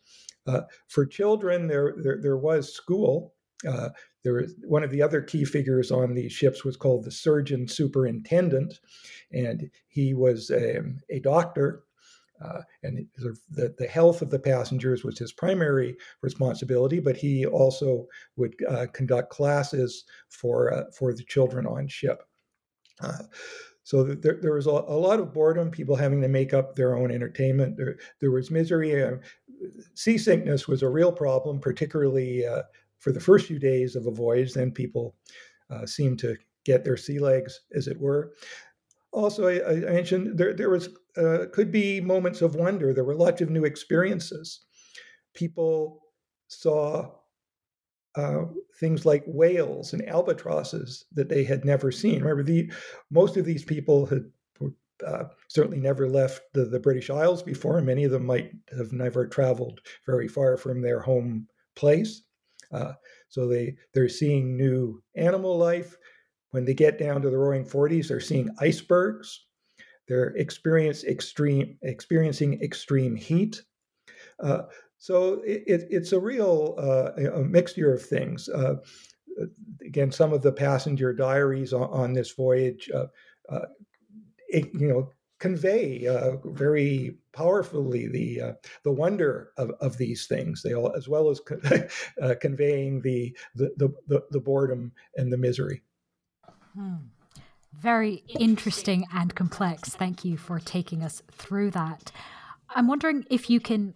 Uh, for children, there, there, there was school. Uh, there was one of the other key figures on these ships was called the surgeon superintendent, and he was a, a doctor uh, and the, the health of the passengers was his primary responsibility, but he also would uh, conduct classes for, uh, for the children on ship. Uh, so there, there was a, lot of boredom, people having to make up their own entertainment. There, there was misery. Uh, seasickness was a real problem, particularly uh, for the first few days of a voyage. Then people seemed to get their sea legs, as it were also I, I, mentioned there there was uh, could be moments of wonder. There were lots of new experiences. People saw uh, things like whales and albatrosses that they had never seen. Remember, the most of these people had uh, certainly never left the, the British Isles before. Many of them might have never traveled very far from their home place. Uh, so they they're seeing new animal life. When they get down to the roaring 40s, they're seeing icebergs. They're experience extreme, experiencing extreme heat. Uh, so it, it's a real uh, a mixture of things. Uh, again, some of the passenger diaries on, on this voyage, uh, uh, it, you know, convey uh, very powerfully the uh, the wonder of, of these things. They all, as well as uh, conveying the, the the the boredom and the misery. Hmm. Very interesting and complex. Thank you for taking us through that. I'm wondering if you can,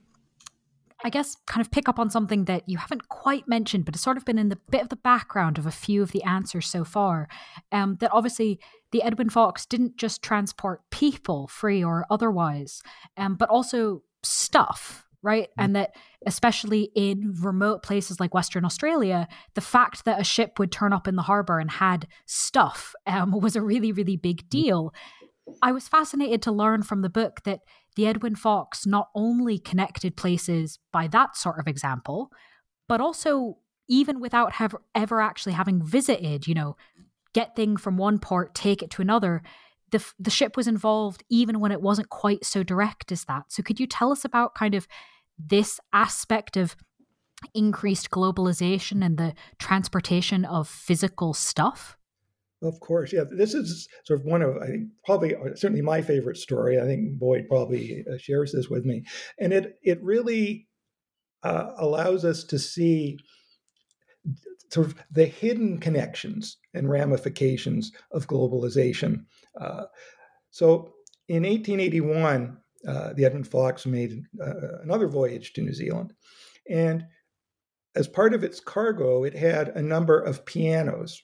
I guess, kind of pick up on something that you haven't quite mentioned, but it's sort of been in the bit of the background of a few of the answers so far. Um, that obviously the Edwin Fox didn't just transport people, free or otherwise, um, but also stuff right? Mm-hmm. And that, especially in remote places like Western Australia, the fact that a ship would turn up in the harbor and had stuff um, was a really, really big mm-hmm. deal. I was fascinated to learn from the book that the Edwin Fox not only connected places by that sort of example, but also even without have, ever actually having visited, you know, get thing from one port, take it to another. The, the ship was involved even when it wasn't quite so direct as that. So, could you tell us about kind of this aspect of increased globalization and the transportation of physical stuff? Of course, yeah. This is sort of one of, I think, probably uh, certainly my favorite story. I think Boyd probably uh, shares this with me, and it it really uh, allows us to see sort of the hidden connections and ramifications of globalization. Uh, so, in 1881, uh, the Edwin Fox made uh, another voyage to New Zealand. And as part of its cargo, it had a number of pianos.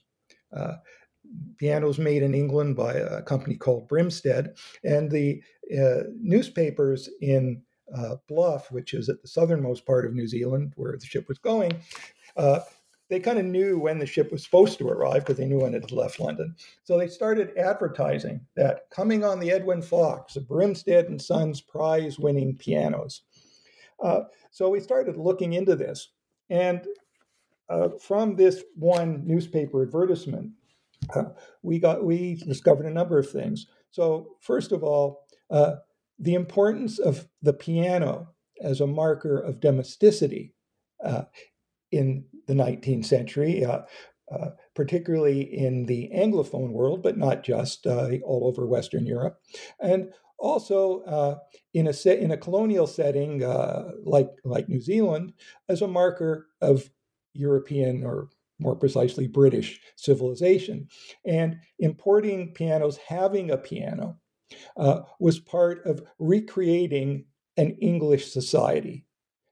Pianos made in England by a company called Brinsmead. And the uh, newspapers in uh, Bluff, which is at the southernmost part of New Zealand where the ship was going, uh, they kind of knew when the ship was supposed to arrive because they knew when it had left London. So they started advertising that coming on the Edwin Fox, Brinsmead and Sons prize-winning pianos. Uh, so we started looking into this, and uh, from this one newspaper advertisement, we got we discovered a number of things. So first of all, uh, the importance of the piano as a marker of domesticity uh, in the 19th century, uh, uh, particularly in the Anglophone world, but not just uh, all over Western Europe, and also in a set, in a colonial setting like like New Zealand, as a marker of European or more precisely British civilization, and importing pianos, having a piano, uh, was part of recreating an English society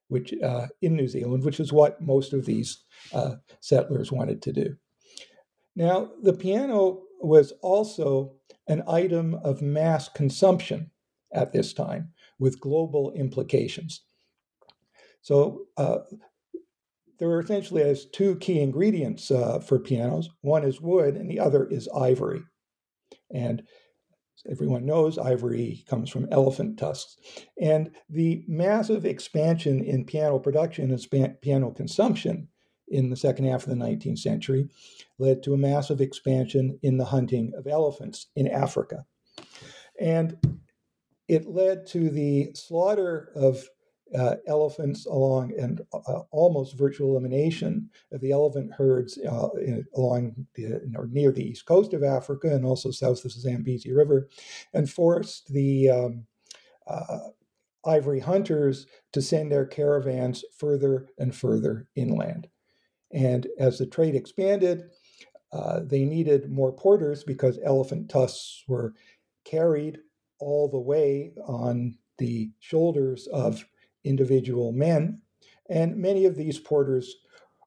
which uh, in New Zealand, which is what most of these uh, settlers wanted to do. Now, the piano was also an item of mass consumption at this time with global implications. So, uh, there are essentially as two key ingredients uh, for pianos. One is wood, and the other is ivory. And everyone knows, ivory comes from elephant tusks. And the massive expansion in piano production and piano consumption in the second half of the 19th century led to a massive expansion in the hunting of elephants in Africa. And it led to the slaughter of uh, elephants along and uh, almost virtual elimination of the elephant herds uh, in, along the, or near the east coast of Africa and also south of the Zambezi River, and forced the um, uh, ivory hunters to send their caravans further and further inland. And as the trade expanded, uh, they needed more porters because elephant tusks were carried all the way on the shoulders of individual men. And many of these porters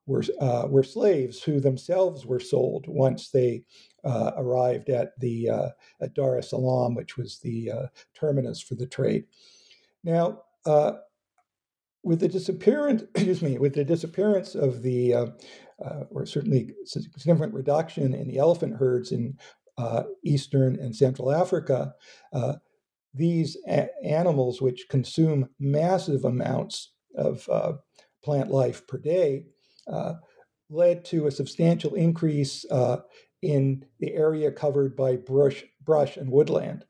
were, uh, were slaves who themselves were sold once they uh, arrived at the uh, at Dar es Salaam, which was the uh, terminus for the trade. Now, uh, with the disappearance, excuse me, with the disappearance of the, uh, or certainly significant reduction in the elephant herds in eastern and central Africa, these a- animals, which consume massive amounts of uh, plant life per day, uh, led to a substantial increase uh, in the area covered by brush, brush and woodland,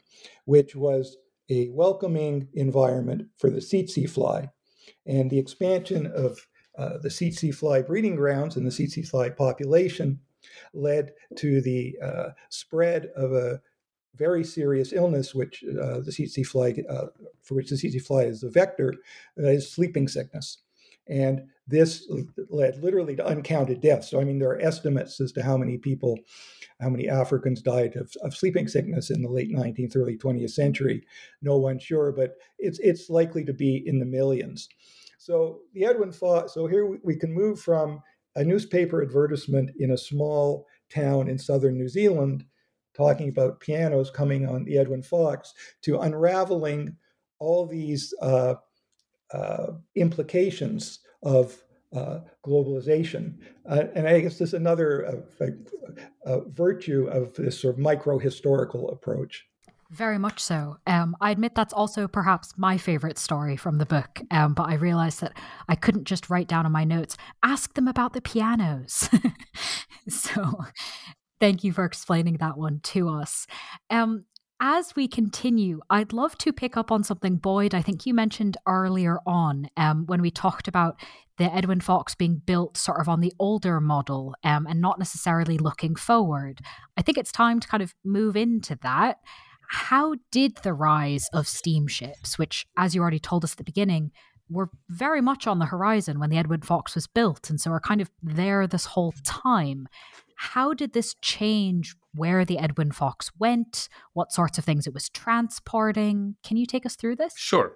which was a welcoming environment for the tsetse fly. And the expansion of uh, the tsetse fly breeding grounds and the tsetse fly population led to the uh, spread of a very serious illness, which uh, the tsetse fly, uh, for which the tsetse fly is the vector, is sleeping sickness. And this led literally to uncounted deaths. So, I mean, there are estimates as to how many people, how many Africans died of, of sleeping sickness in the late 19th, early 20th century. No one's sure, but it's, it's likely to be in the millions. So, the Edwin Fox, so here we, we can move from a newspaper advertisement in a small town in southern New Zealand talking about pianos coming on the Edwin Fox to unraveling all these uh, uh, implications of uh, globalization. Uh, and I guess this is another uh, virtue of this sort of micro historical approach. Very much so. Um, I admit that's also perhaps my favorite story from the book, um, but I realized that I couldn't just write down in my notes, ask them about the pianos. so Thank you for explaining that one to us. Um, as we continue, I'd love to pick up on something, Boyd, I think you mentioned earlier on um, when we talked about the Edwin Fox being built sort of on the older model um, and not necessarily looking forward. I think it's time to kind of move into that. How did the rise of steamships, which, as you already told us at the beginning, were very much on the horizon when the Edwin Fox was built, and so are kind of there this whole time. How did this change where the Edwin Fox went, what sorts of things it was transporting? Can you take us through this? Sure.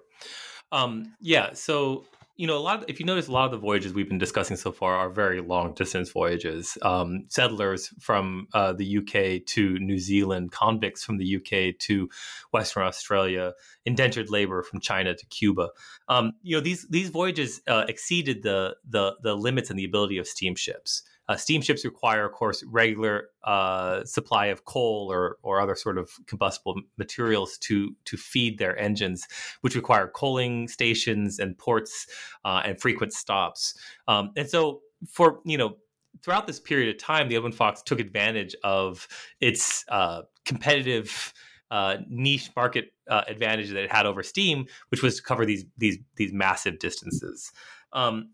Um, yeah. So you know, a lot. Of, if you notice, a lot of the voyages we've been discussing so far are very long distance voyages. Um, settlers from uh, the UK to New Zealand, convicts from the UK to Western Australia, indentured labor from China to Cuba. Um, you know, these these voyages uh, exceeded the the the limits and the ability of steamships. Uh, steamships require, of course, regular uh, supply of coal or, or other sort of combustible materials to to feed their engines, which require coaling stations and ports uh, and frequent stops. Um, and so, for you know, throughout this period of time, the Edwin Fox took advantage of its uh, competitive. Uh, niche market uh, advantage that it had over steam, which was to cover these these these massive distances. Um,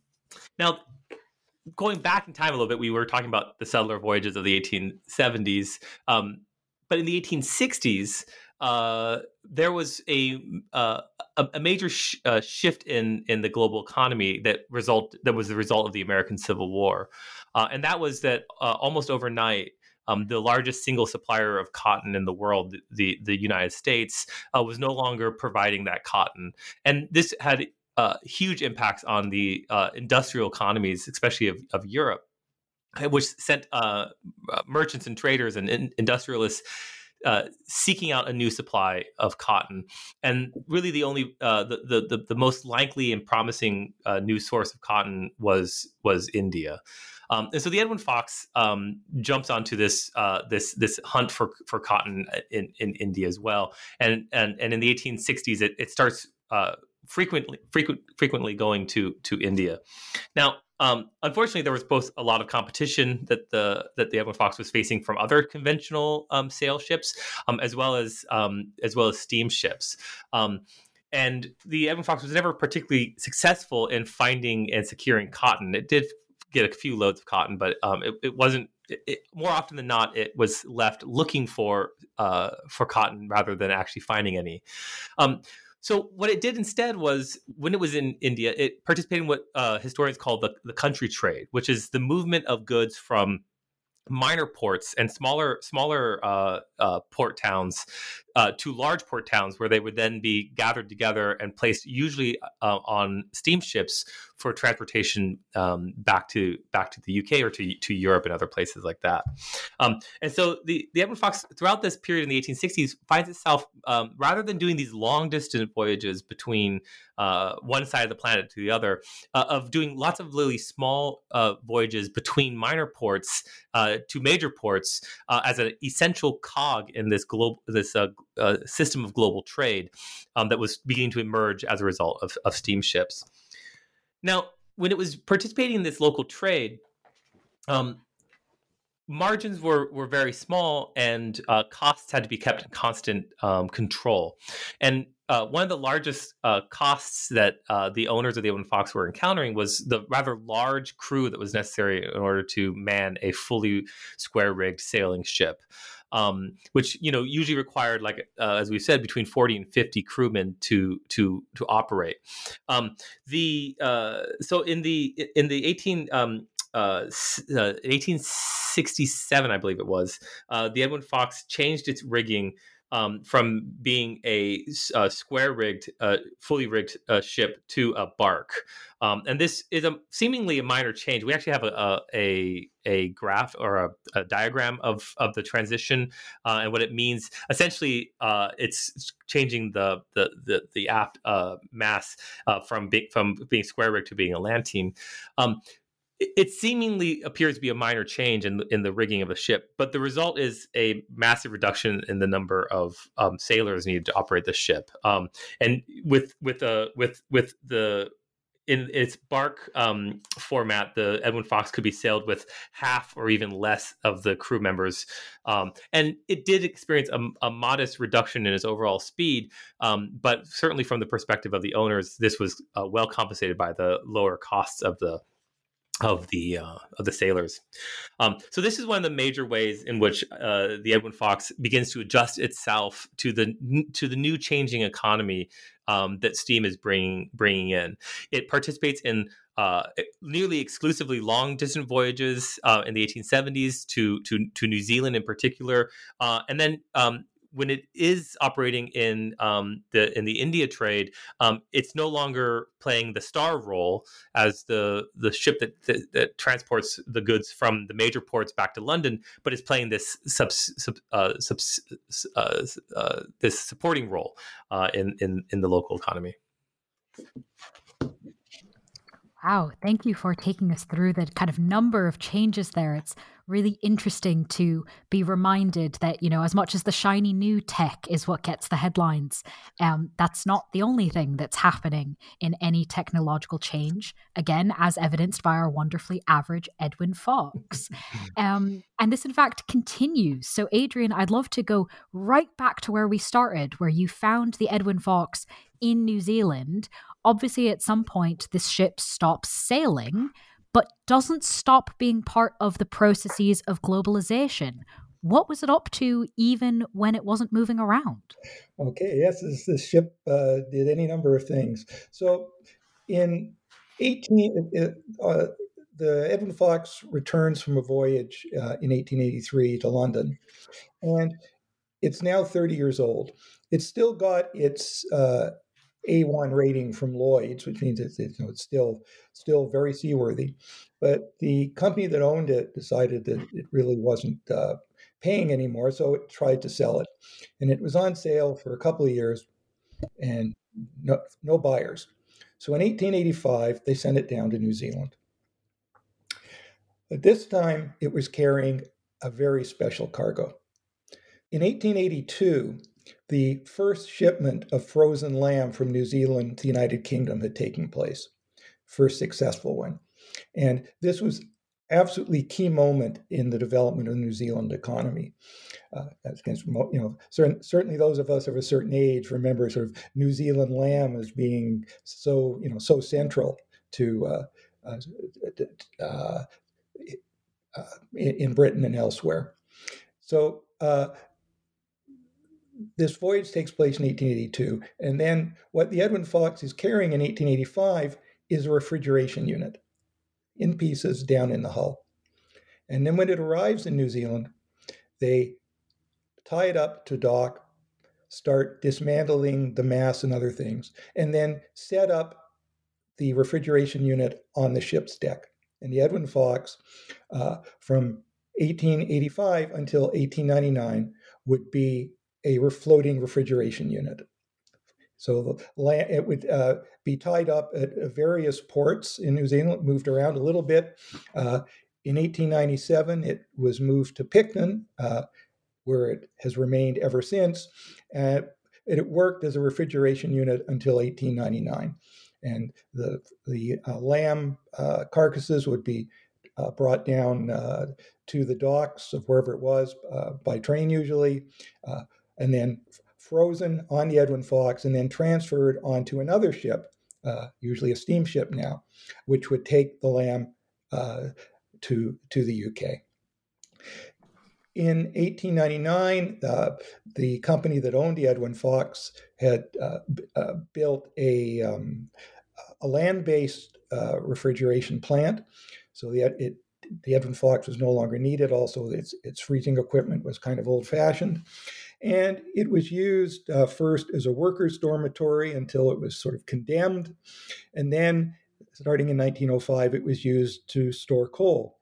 now, going back in time a little bit, we were talking about the settler voyages of the 1870s. Um, but in the 1860s, uh, there was a uh, a, major sh- uh, shift in in the global economy that result that was the result of the American Civil War, uh, and that was that uh, almost overnight. Um, the largest single supplier of cotton in the world, the the United States, uh, was no longer providing that cotton, and this had uh, huge impacts on the uh, industrial economies, especially of, of Europe, uh, which sent uh, uh, merchants and traders and in- industrialists uh, seeking out a new supply of cotton. And really, the only the, the, the the most likely and promising new source of cotton was was India. Um, and so the Edwin Fox um, jumps onto this uh, this this hunt for for cotton in, in India as well, and and and in the 1860s it, it starts uh, frequently frequent, frequently going to to India. Now, um, unfortunately, there was both a lot of competition that the that the Edwin Fox was facing from other conventional um, sail ships, um, as well as um, as well as steamships. Um, and the Edwin Fox was never particularly successful in finding and securing cotton. It did get a few loads of cotton, but um, it, it, wasn't. It, more often than not, it was left looking for uh, for cotton rather than actually finding any. So what it did instead was, when it was in India, it participated in what uh, historians call the, the country trade, which is the movement of goods from minor ports and smaller smaller uh, uh, port towns uh, to large port towns where they would then be gathered together and placed usually uh, on steamships for transportation um, back to back to the UK or to, to Europe and other places like that. Um, and so the the Edwin Fox throughout this period in the 1860s finds itself um, rather than doing these long distance voyages between uh, one side of the planet to the other, uh, of doing lots of really small uh, voyages between minor ports uh, to major ports as an essential cog in this global this uh, system of global trade um, that was beginning to emerge as a result of, of steamships. Now, when it was participating in this local trade, um, margins were were very small and uh, costs had to be kept in constant um, control. And uh, one of the largest uh, costs that uh, the owners of the Edwin Fox were encountering was the rather large crew that was necessary in order to man a fully square rigged sailing ship um, which you know usually required like uh, as we said between 40 and 50 crewmen to to to operate. Um, the uh, so in the in the 18 um, uh, 1867 uh, i believe it was uh, the edwin fox changed its rigging um, from being a, a square rigged, uh, fully rigged uh, ship to a bark. Um, and this is a seemingly a minor change. We actually have a a, a graph or a, a, diagram of of the transition uh, and what it means. Essentially, uh, it's changing the the the, the aft uh, mass uh, from being from being square rigged to being a lateen. Um, it seemingly appears to be a minor change in in the rigging of a ship, but the result is a massive reduction in the number of um, sailors needed to operate the ship. Um, and with with uh, with with the in its bark um, format, the Edwin Fox could be sailed with half or even less of the crew members, um, and it did experience a, a, modest reduction in its overall speed. Um, but certainly, from the perspective of the owners, this was uh, well compensated by the lower costs of the of the uh, of the sailors. Um, so this is one of the major ways in which uh, the Edwin Fox begins to adjust itself to the to the new changing economy um, that steam is bringing bringing in. It participates in uh, nearly exclusively long distance voyages uh, in the 1870s to, to to New Zealand in particular, uh, and then um, when it is operating in um, the in the India trade, um, it's no longer playing the star role as the the ship that, that, that transports the goods from the major ports back to London, but it's playing this sub, sub, uh, sub uh, uh, this supporting role uh, in in in the local economy. Wow, thank you for taking us through the kind of number of changes there. It's really interesting to be reminded that, you know, as much as the shiny new tech is what gets the headlines, um, that's not the only thing that's happening in any technological change. Again, as evidenced by our wonderfully average Edwin Fox. um, and this, in fact, continues. So, Adrian, I'd love to go right back to where we started, where you found the Edwin Fox in New Zealand obviously at some point this ship stops sailing but doesn't stop being part of the processes of globalization. What was it up to even when it wasn't moving around? Okay yes this, this ship uh, did any number of things. So in 18 uh, uh, the edwin fox returns from a voyage uh, in 1883 to london and it's now 30 years old. It's still got its uh, a1 rating from Lloyd's, which means it's, it's, you know, it's still still very seaworthy. But the company that owned it decided that it really wasn't uh, paying anymore, so it tried to sell it, and it was on sale for a couple of years, and no, no buyers. So in 1885, they sent it down to New Zealand. But this time it was carrying a very special cargo. In 1882, the first shipment of frozen lamb from New Zealand to the United Kingdom had taken place, first successful one. And this was absolutely key moment in the development of the New Zealand economy. Uh, you know, certain, certainly those of us of a certain age remember sort of New Zealand lamb as being so, you know, so central to uh, uh, uh, uh in Britain and elsewhere. So uh, this voyage takes place in 1882, and then what the Edwin Fox is carrying in 1885 is a refrigeration unit in pieces down in the hull. And then when it arrives in New Zealand, they tie it up to dock, start dismantling the mass and other things, and then set up the refrigeration unit on the ship's deck. And the Edwin Fox, uh, from 1885 until 1899, would be a floating refrigeration unit. So it would uh, be tied up at various ports in New Zealand, moved around a little bit. Uh, in 1897, it was moved to Picton, uh, where it has remained ever since. And it worked as a refrigeration unit until 1899. And the, the uh, lamb uh, carcasses would be uh, brought down to the docks of wherever it was by train, usually, and then frozen on the Edwin Fox and then transferred onto another ship, uh, usually a steamship now, which would take the lamb uh, to, to the UK. In 1899, uh, the company that owned the Edwin Fox had uh, uh, built a, um, a land based uh, refrigeration plant. So the, it, the Edwin Fox was no longer needed. Also, its, its freezing equipment was kind of old fashioned. And it was used uh, first as a workers' dormitory until it was sort of condemned. And then, starting in 1905, it was used to store coal.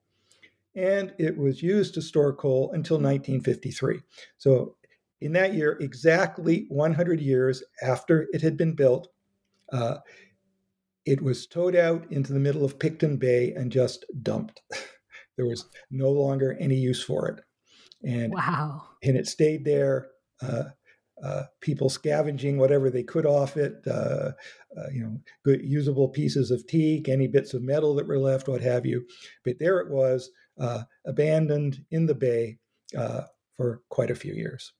And it was used to store coal until 1953. So, in that year, exactly 100 years after it had been built, uh, it was towed out into the middle of Picton Bay and just dumped. there was no longer any use for it and wow, and it stayed there. Uh, uh, people scavenging whatever they could off it, uh, uh, you know, good usable pieces of teak, any bits of metal that were left, what have you. But there it was, uh, abandoned in the bay uh, for quite a few years.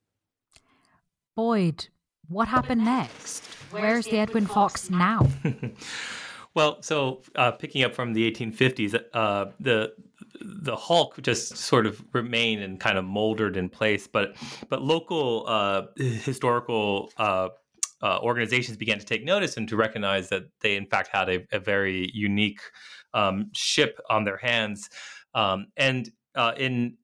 Boyd, what happened next? Where's the Edwin Fox now? well, so picking up from the 1850s, the the Hulk just sort of remained and kind of moldered in place, but but local uh, historical uh, uh, organizations began to take notice and to recognize that they in fact had a, a very unique um, ship on their hands, um, and uh, in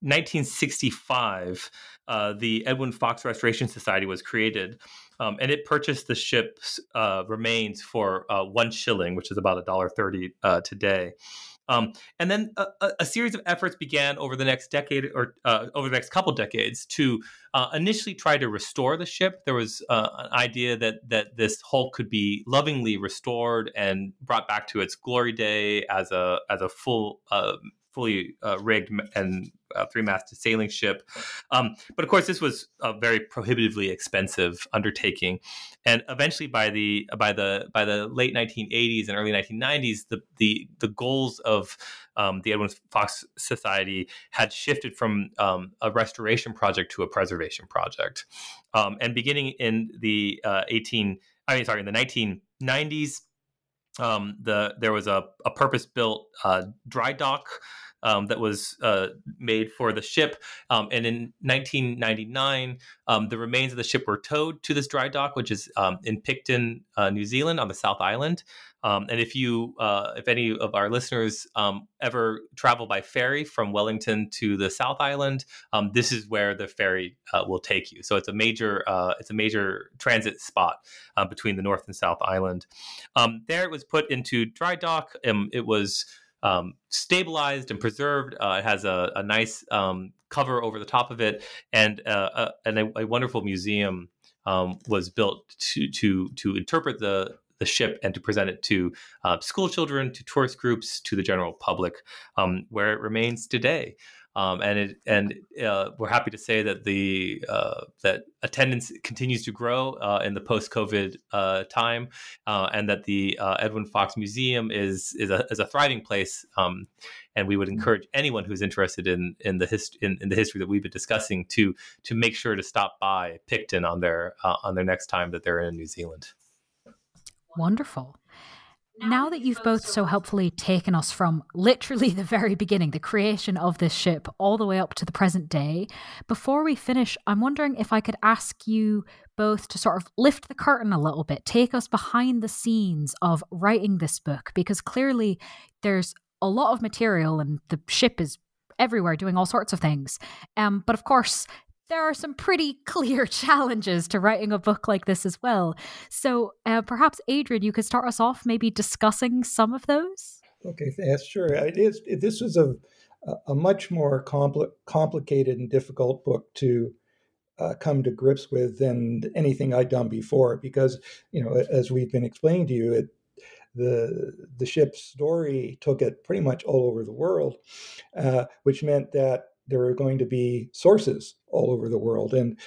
1965, uh, the Edwin Fox Restoration Society was created. Um, and it purchased the ship's uh, remains for uh, one shilling, which is about a dollar thirty uh, today. Um, and then a, a, series of efforts began over the next decade or uh, over the next couple decades to uh, initially try to restore the ship. There was uh, an idea that that this hull could be lovingly restored and brought back to its glory day as a as a full uh, fully uh, rigged and uh, three-masted sailing ship. Um, but of course, this was a very prohibitively expensive undertaking, and eventually, by the by the by the late 1980s and early 1990s, the the the goals of um, the Edwin Fox Society had shifted from um, a restoration project to a preservation project, um, and beginning in the uh, 18, I mean, sorry, in the 1990s. Um, the there was a, a purpose built uh, dry dock um, that was uh, made for the ship. Um, and in 1999, um, the remains of the ship were towed to this dry dock, which is um, in Picton, uh, New Zealand, on the South Island. Um, and if you, uh, if any of our listeners um, ever travel by ferry from Wellington to the South Island, this is where the ferry uh, will take you. So it's a major, uh, it's a major transit spot uh, between the North and South Island. there, it was put into dry dock. it was um, stabilized and preserved. Uh, it has a, a nice um, cover over the top of it, and uh, a, and a, a, wonderful museum um, was built to to to interpret the the ship and to present it to uh, school children, to tourist groups, to the general public, um, where it remains today. Um, and it, and uh, we're happy to say that the uh, that attendance continues to grow uh, in the post-COVID uh, time, uh, and that the uh, Edwin Fox Museum is is a, is a thriving place. Um, and we would mm-hmm. encourage anyone who's interested in in the hist- in, in, the history that we've been discussing to to make sure to stop by Picton on their on their next time that they're in New Zealand. Wonderful. Now that you've both so helpfully taken us from literally the very beginning, the creation of this ship, all the way up to the present day, before we finish, I'm wondering if I could ask you both to sort of lift the curtain a little bit, take us behind the scenes of writing this book, because clearly there's a lot of material and the ship is everywhere doing all sorts of things. Um, but of course, there are some pretty clear challenges to writing a book like this as well. So uh, perhaps, Adrian, you could start us off maybe discussing some of those. Okay, yes, sure. It is. It, this was a a much more compl- complicated and difficult book to uh, come to grips with than anything I'd done before, because you know, as we've been explaining to you, it the the ship's story took it pretty much all over the world, uh, which meant that there are going to be sources all over the world. And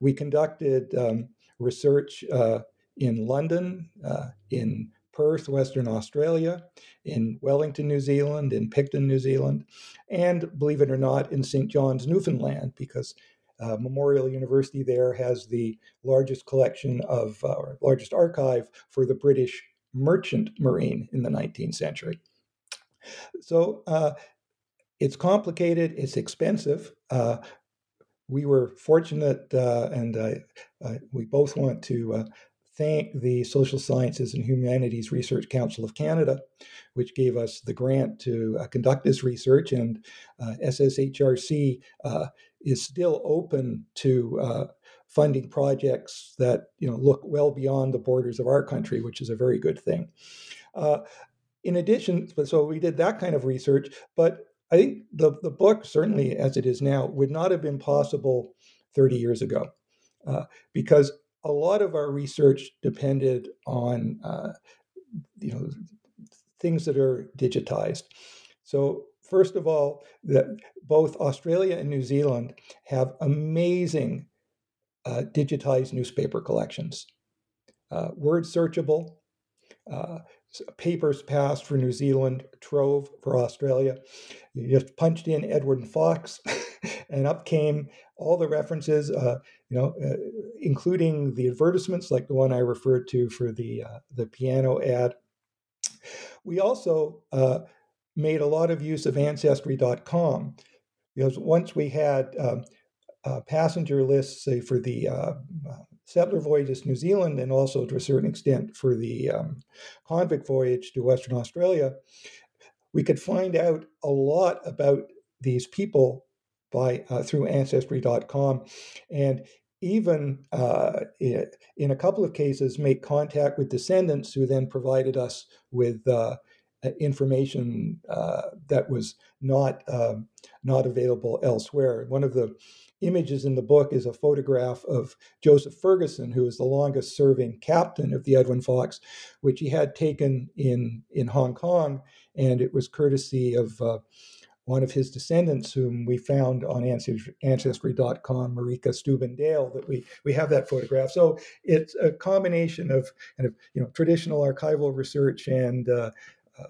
we conducted um, research uh, in London, uh, in Perth, Western Australia, in Wellington, New Zealand, in Picton, New Zealand, and believe it or not, in St. John's, Newfoundland, because uh, Memorial University there has the largest collection of, uh, or largest archive for the British merchant marine in the 19th century. So uh, it's complicated, it's expensive. Uh, we were fortunate, uh, and we both want to uh, thank the Social Sciences and Humanities Research Council of Canada, which gave us the grant to uh, conduct this research. And uh, SSHRC uh, is still open to uh, funding projects that you know look well beyond the borders of our country, which is a very good thing. in addition, so we did that kind of research, but I think the, the book, certainly as it is now, would not have been possible 30 years ago uh, because a lot of our research depended on uh, you know things that are digitized. So first of all, that both Australia and New Zealand have amazing uh, digitized newspaper collections, uh, word searchable. Papers Past for New Zealand, Trove for Australia. You just punched in Edwin Fox, and up came all the references, uh, you know, uh, including the advertisements like the one I referred to for the uh, the piano ad. We also uh, made a lot of use of Ancestry.com because once we had um, uh, passenger lists, say for the uh, settler voyages to New Zealand and also to a certain extent for the um, convict voyage to Western Australia, we could find out a lot about these people by uh, through ancestry.com and even uh, in a couple of cases make contact with descendants who then provided us with uh, information uh, that was not um, not available elsewhere. One of the images in the book is a photograph of Joseph Ferguson, who was the longest serving captain of the Edwin Fox, which he had taken in, in Hong Kong. And it was courtesy of uh, one of his descendants, whom we found on Ancestry.com, Marika Steuben-Dale, that we, we have that photograph. So it's a combination of kind of you know traditional archival research and uh, uh,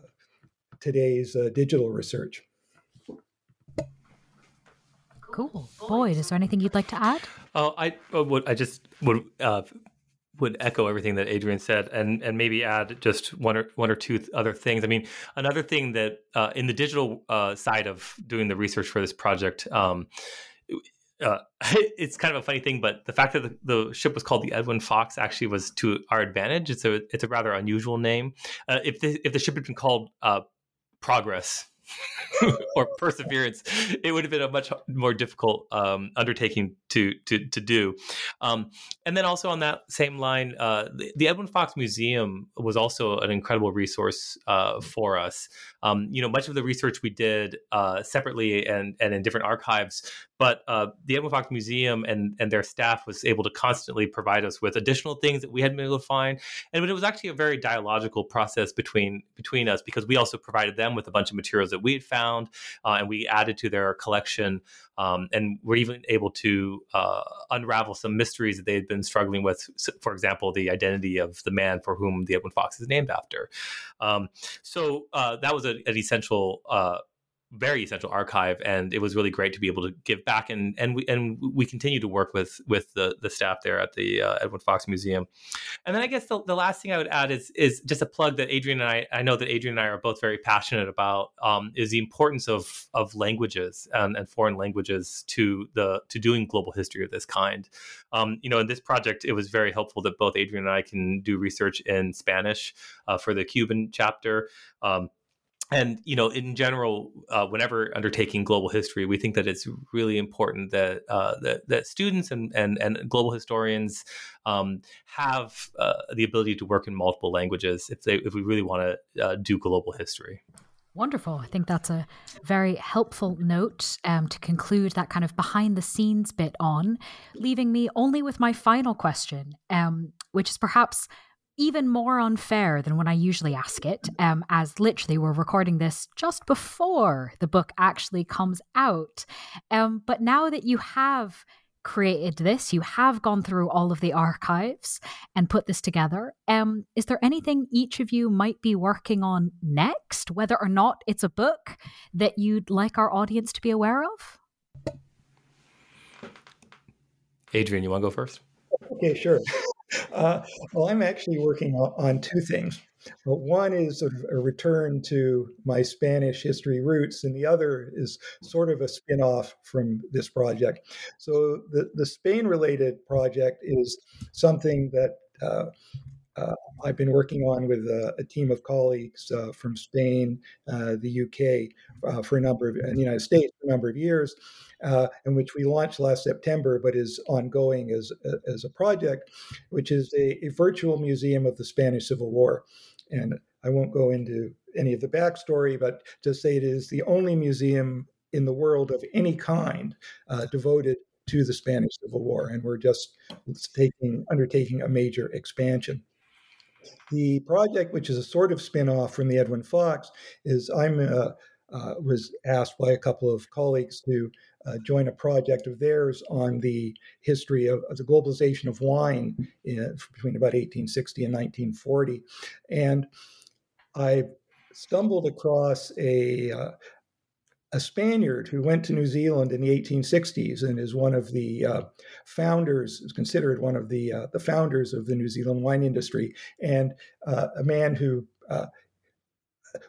today's uh, digital research. Cool. Boyd, is there anything you'd like to add? Oh, I uh, would. I just would uh, would echo everything that Adrian said, and and maybe add just one or one or two other things. I mean, another thing that uh, in the digital uh, side of doing the research for this project. Um, uh, it's kind of a funny thing, but the fact that the, the, ship was called the Edwin Fox actually was to our advantage. It's a it's a rather unusual name. Uh, if the if the ship had been called uh, Progress, or perseverance, it would have been a much more difficult um, undertaking to to to do. Um, and then also on that same line, uh, the, the, Edwin Fox Museum was also an incredible resource uh, for us. Um, you know, much of the research we did uh, separately and and in different archives, but uh, the Edwin Fox Museum and and their staff was able to constantly provide us with additional things that we hadn't been able to find, and it was actually a very dialogical process between between us because we also provided them with a bunch of materials that we had found, uh, and we added to their collection, um, and we're even able to uh, unravel some mysteries that they had been struggling with. For example, the identity of the man for whom the Edwin Fox is named after. Um, so uh, that was a, an essential uh, very essential archive and it was really great to be able to give back and and we and we continue to work with with the the staff there at the uh, Edwin Fox Museum. And then I guess the, the last thing I would add is is just a plug that Adrian and I I know that Adrian and I are both very passionate about um, is the importance of of languages and, and foreign languages to the to doing global history of this kind. Um, you know in this project it was very helpful that both Adrian and I can do research in Spanish uh, for the Cuban chapter. Um, and you know in general uh, whenever undertaking global history we think that it's really important that uh, that, that, students and, and, and global historians um, have uh, the ability to work in multiple languages if they if we really want to uh, do global history Wonderful. I think that's a very helpful note um, to conclude that kind of behind the scenes bit on, leaving me only with my final question, um, which is perhaps even more unfair than when I usually ask it, um, as literally we're recording this just before the book actually comes out. Um, but now that you have created this, you have gone through all of the archives and put this together. Um, is there anything each of you might be working on next, whether or not it's a book that you'd like our audience to be aware of? Adrian, you want to go first? Okay, sure. Uh, well, I'm actually working on two things. One is a return to my Spanish history roots, and the other is sort of a spin off from this project. So, the, the Spain related project is something that uh, uh, I've been working on with a, a team of colleagues uh, from Spain, uh, the UK, uh, for a number of, in the United States for a number of years, uh, and which we launched last September, but is ongoing as, as a project, which is a, a, virtual museum of the Spanish Civil War. And I won't go into any of the backstory, but to say it is the only museum in the world of any kind uh, devoted to the Spanish Civil War, and we're just taking undertaking a major expansion. The project, which is a sort of spin off from the Edwin Fox, is I'm uh, uh, was asked by a couple of colleagues to uh, join a project of theirs on the history of, of the globalization of wine in, between about 1860 and 1940. And I stumbled across a, uh, a Spaniard who went to New Zealand in the 1860s and is one of the uh, founders, is considered one of the uh, the founders of the New Zealand wine industry, and uh, a man who uh,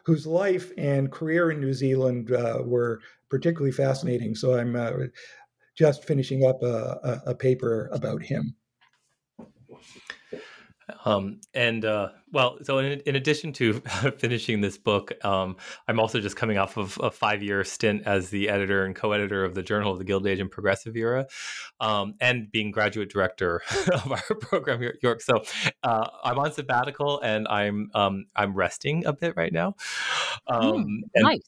whose life and career in New Zealand uh, were particularly fascinating. So I'm uh, just finishing up a, a, a paper about him. Um, and uh, well, so in, in addition to finishing this book, um, I'm also just coming off of a five year stint as the editor and co editor of the Journal of the Gilded Age and Progressive Era, um, and being graduate director of our program here at York. So uh, I'm on sabbatical and I'm um, I'm resting a bit right now. Mm, nice.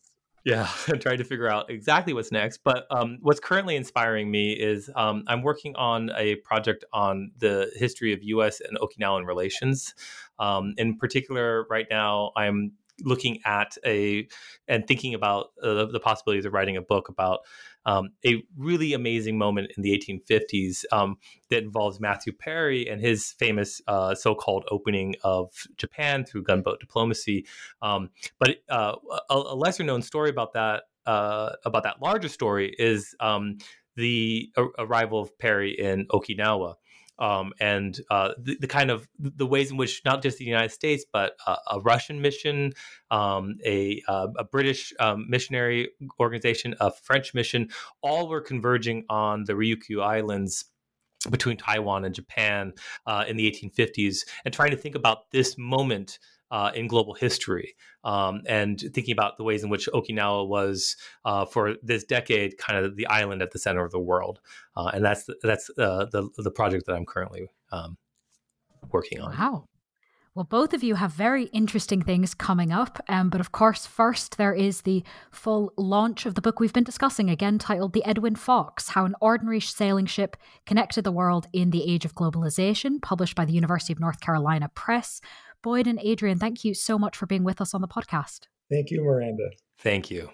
Yeah, I'm trying to figure out exactly what's next. But um, what's currently inspiring me is um, I'm working on a project on the history of U.S. and Okinawan relations. Um, in particular, right now, I'm looking at a and thinking about uh, the possibilities of writing a book about um, a really amazing moment in the 1850s um, that involves Matthew Perry and his famous uh, so-called opening of Japan through gunboat diplomacy. Um, but uh, a, a, lesser-known story about that uh, about that larger story is um, the arrival of Perry in Okinawa um, and uh, the, the, kind of the ways in which not just the United States, but uh, a Russian mission, um, a, uh, a, British um, missionary organization, a French mission, all were converging on the Ryukyu Islands between Taiwan and Japan uh, in the 1850s, and trying to think about this moment uh, in global history um, and thinking about the ways in which Okinawa was uh, for this decade kind of the island at the center of the world. Uh, and that's that's uh, the the project that I'm currently um, working on. Wow. Well, both of you have very interesting things coming up. Um, but of course, first, there is the full launch of the book we've been discussing, again titled The Edwin Fox How an Ordinary Sailing Ship Connected the World in the Age of Globalization, published by the University of North Carolina Press. Boyd and Adrian, thank you so much for being with us on the podcast. Thank you, Miranda. Thank you.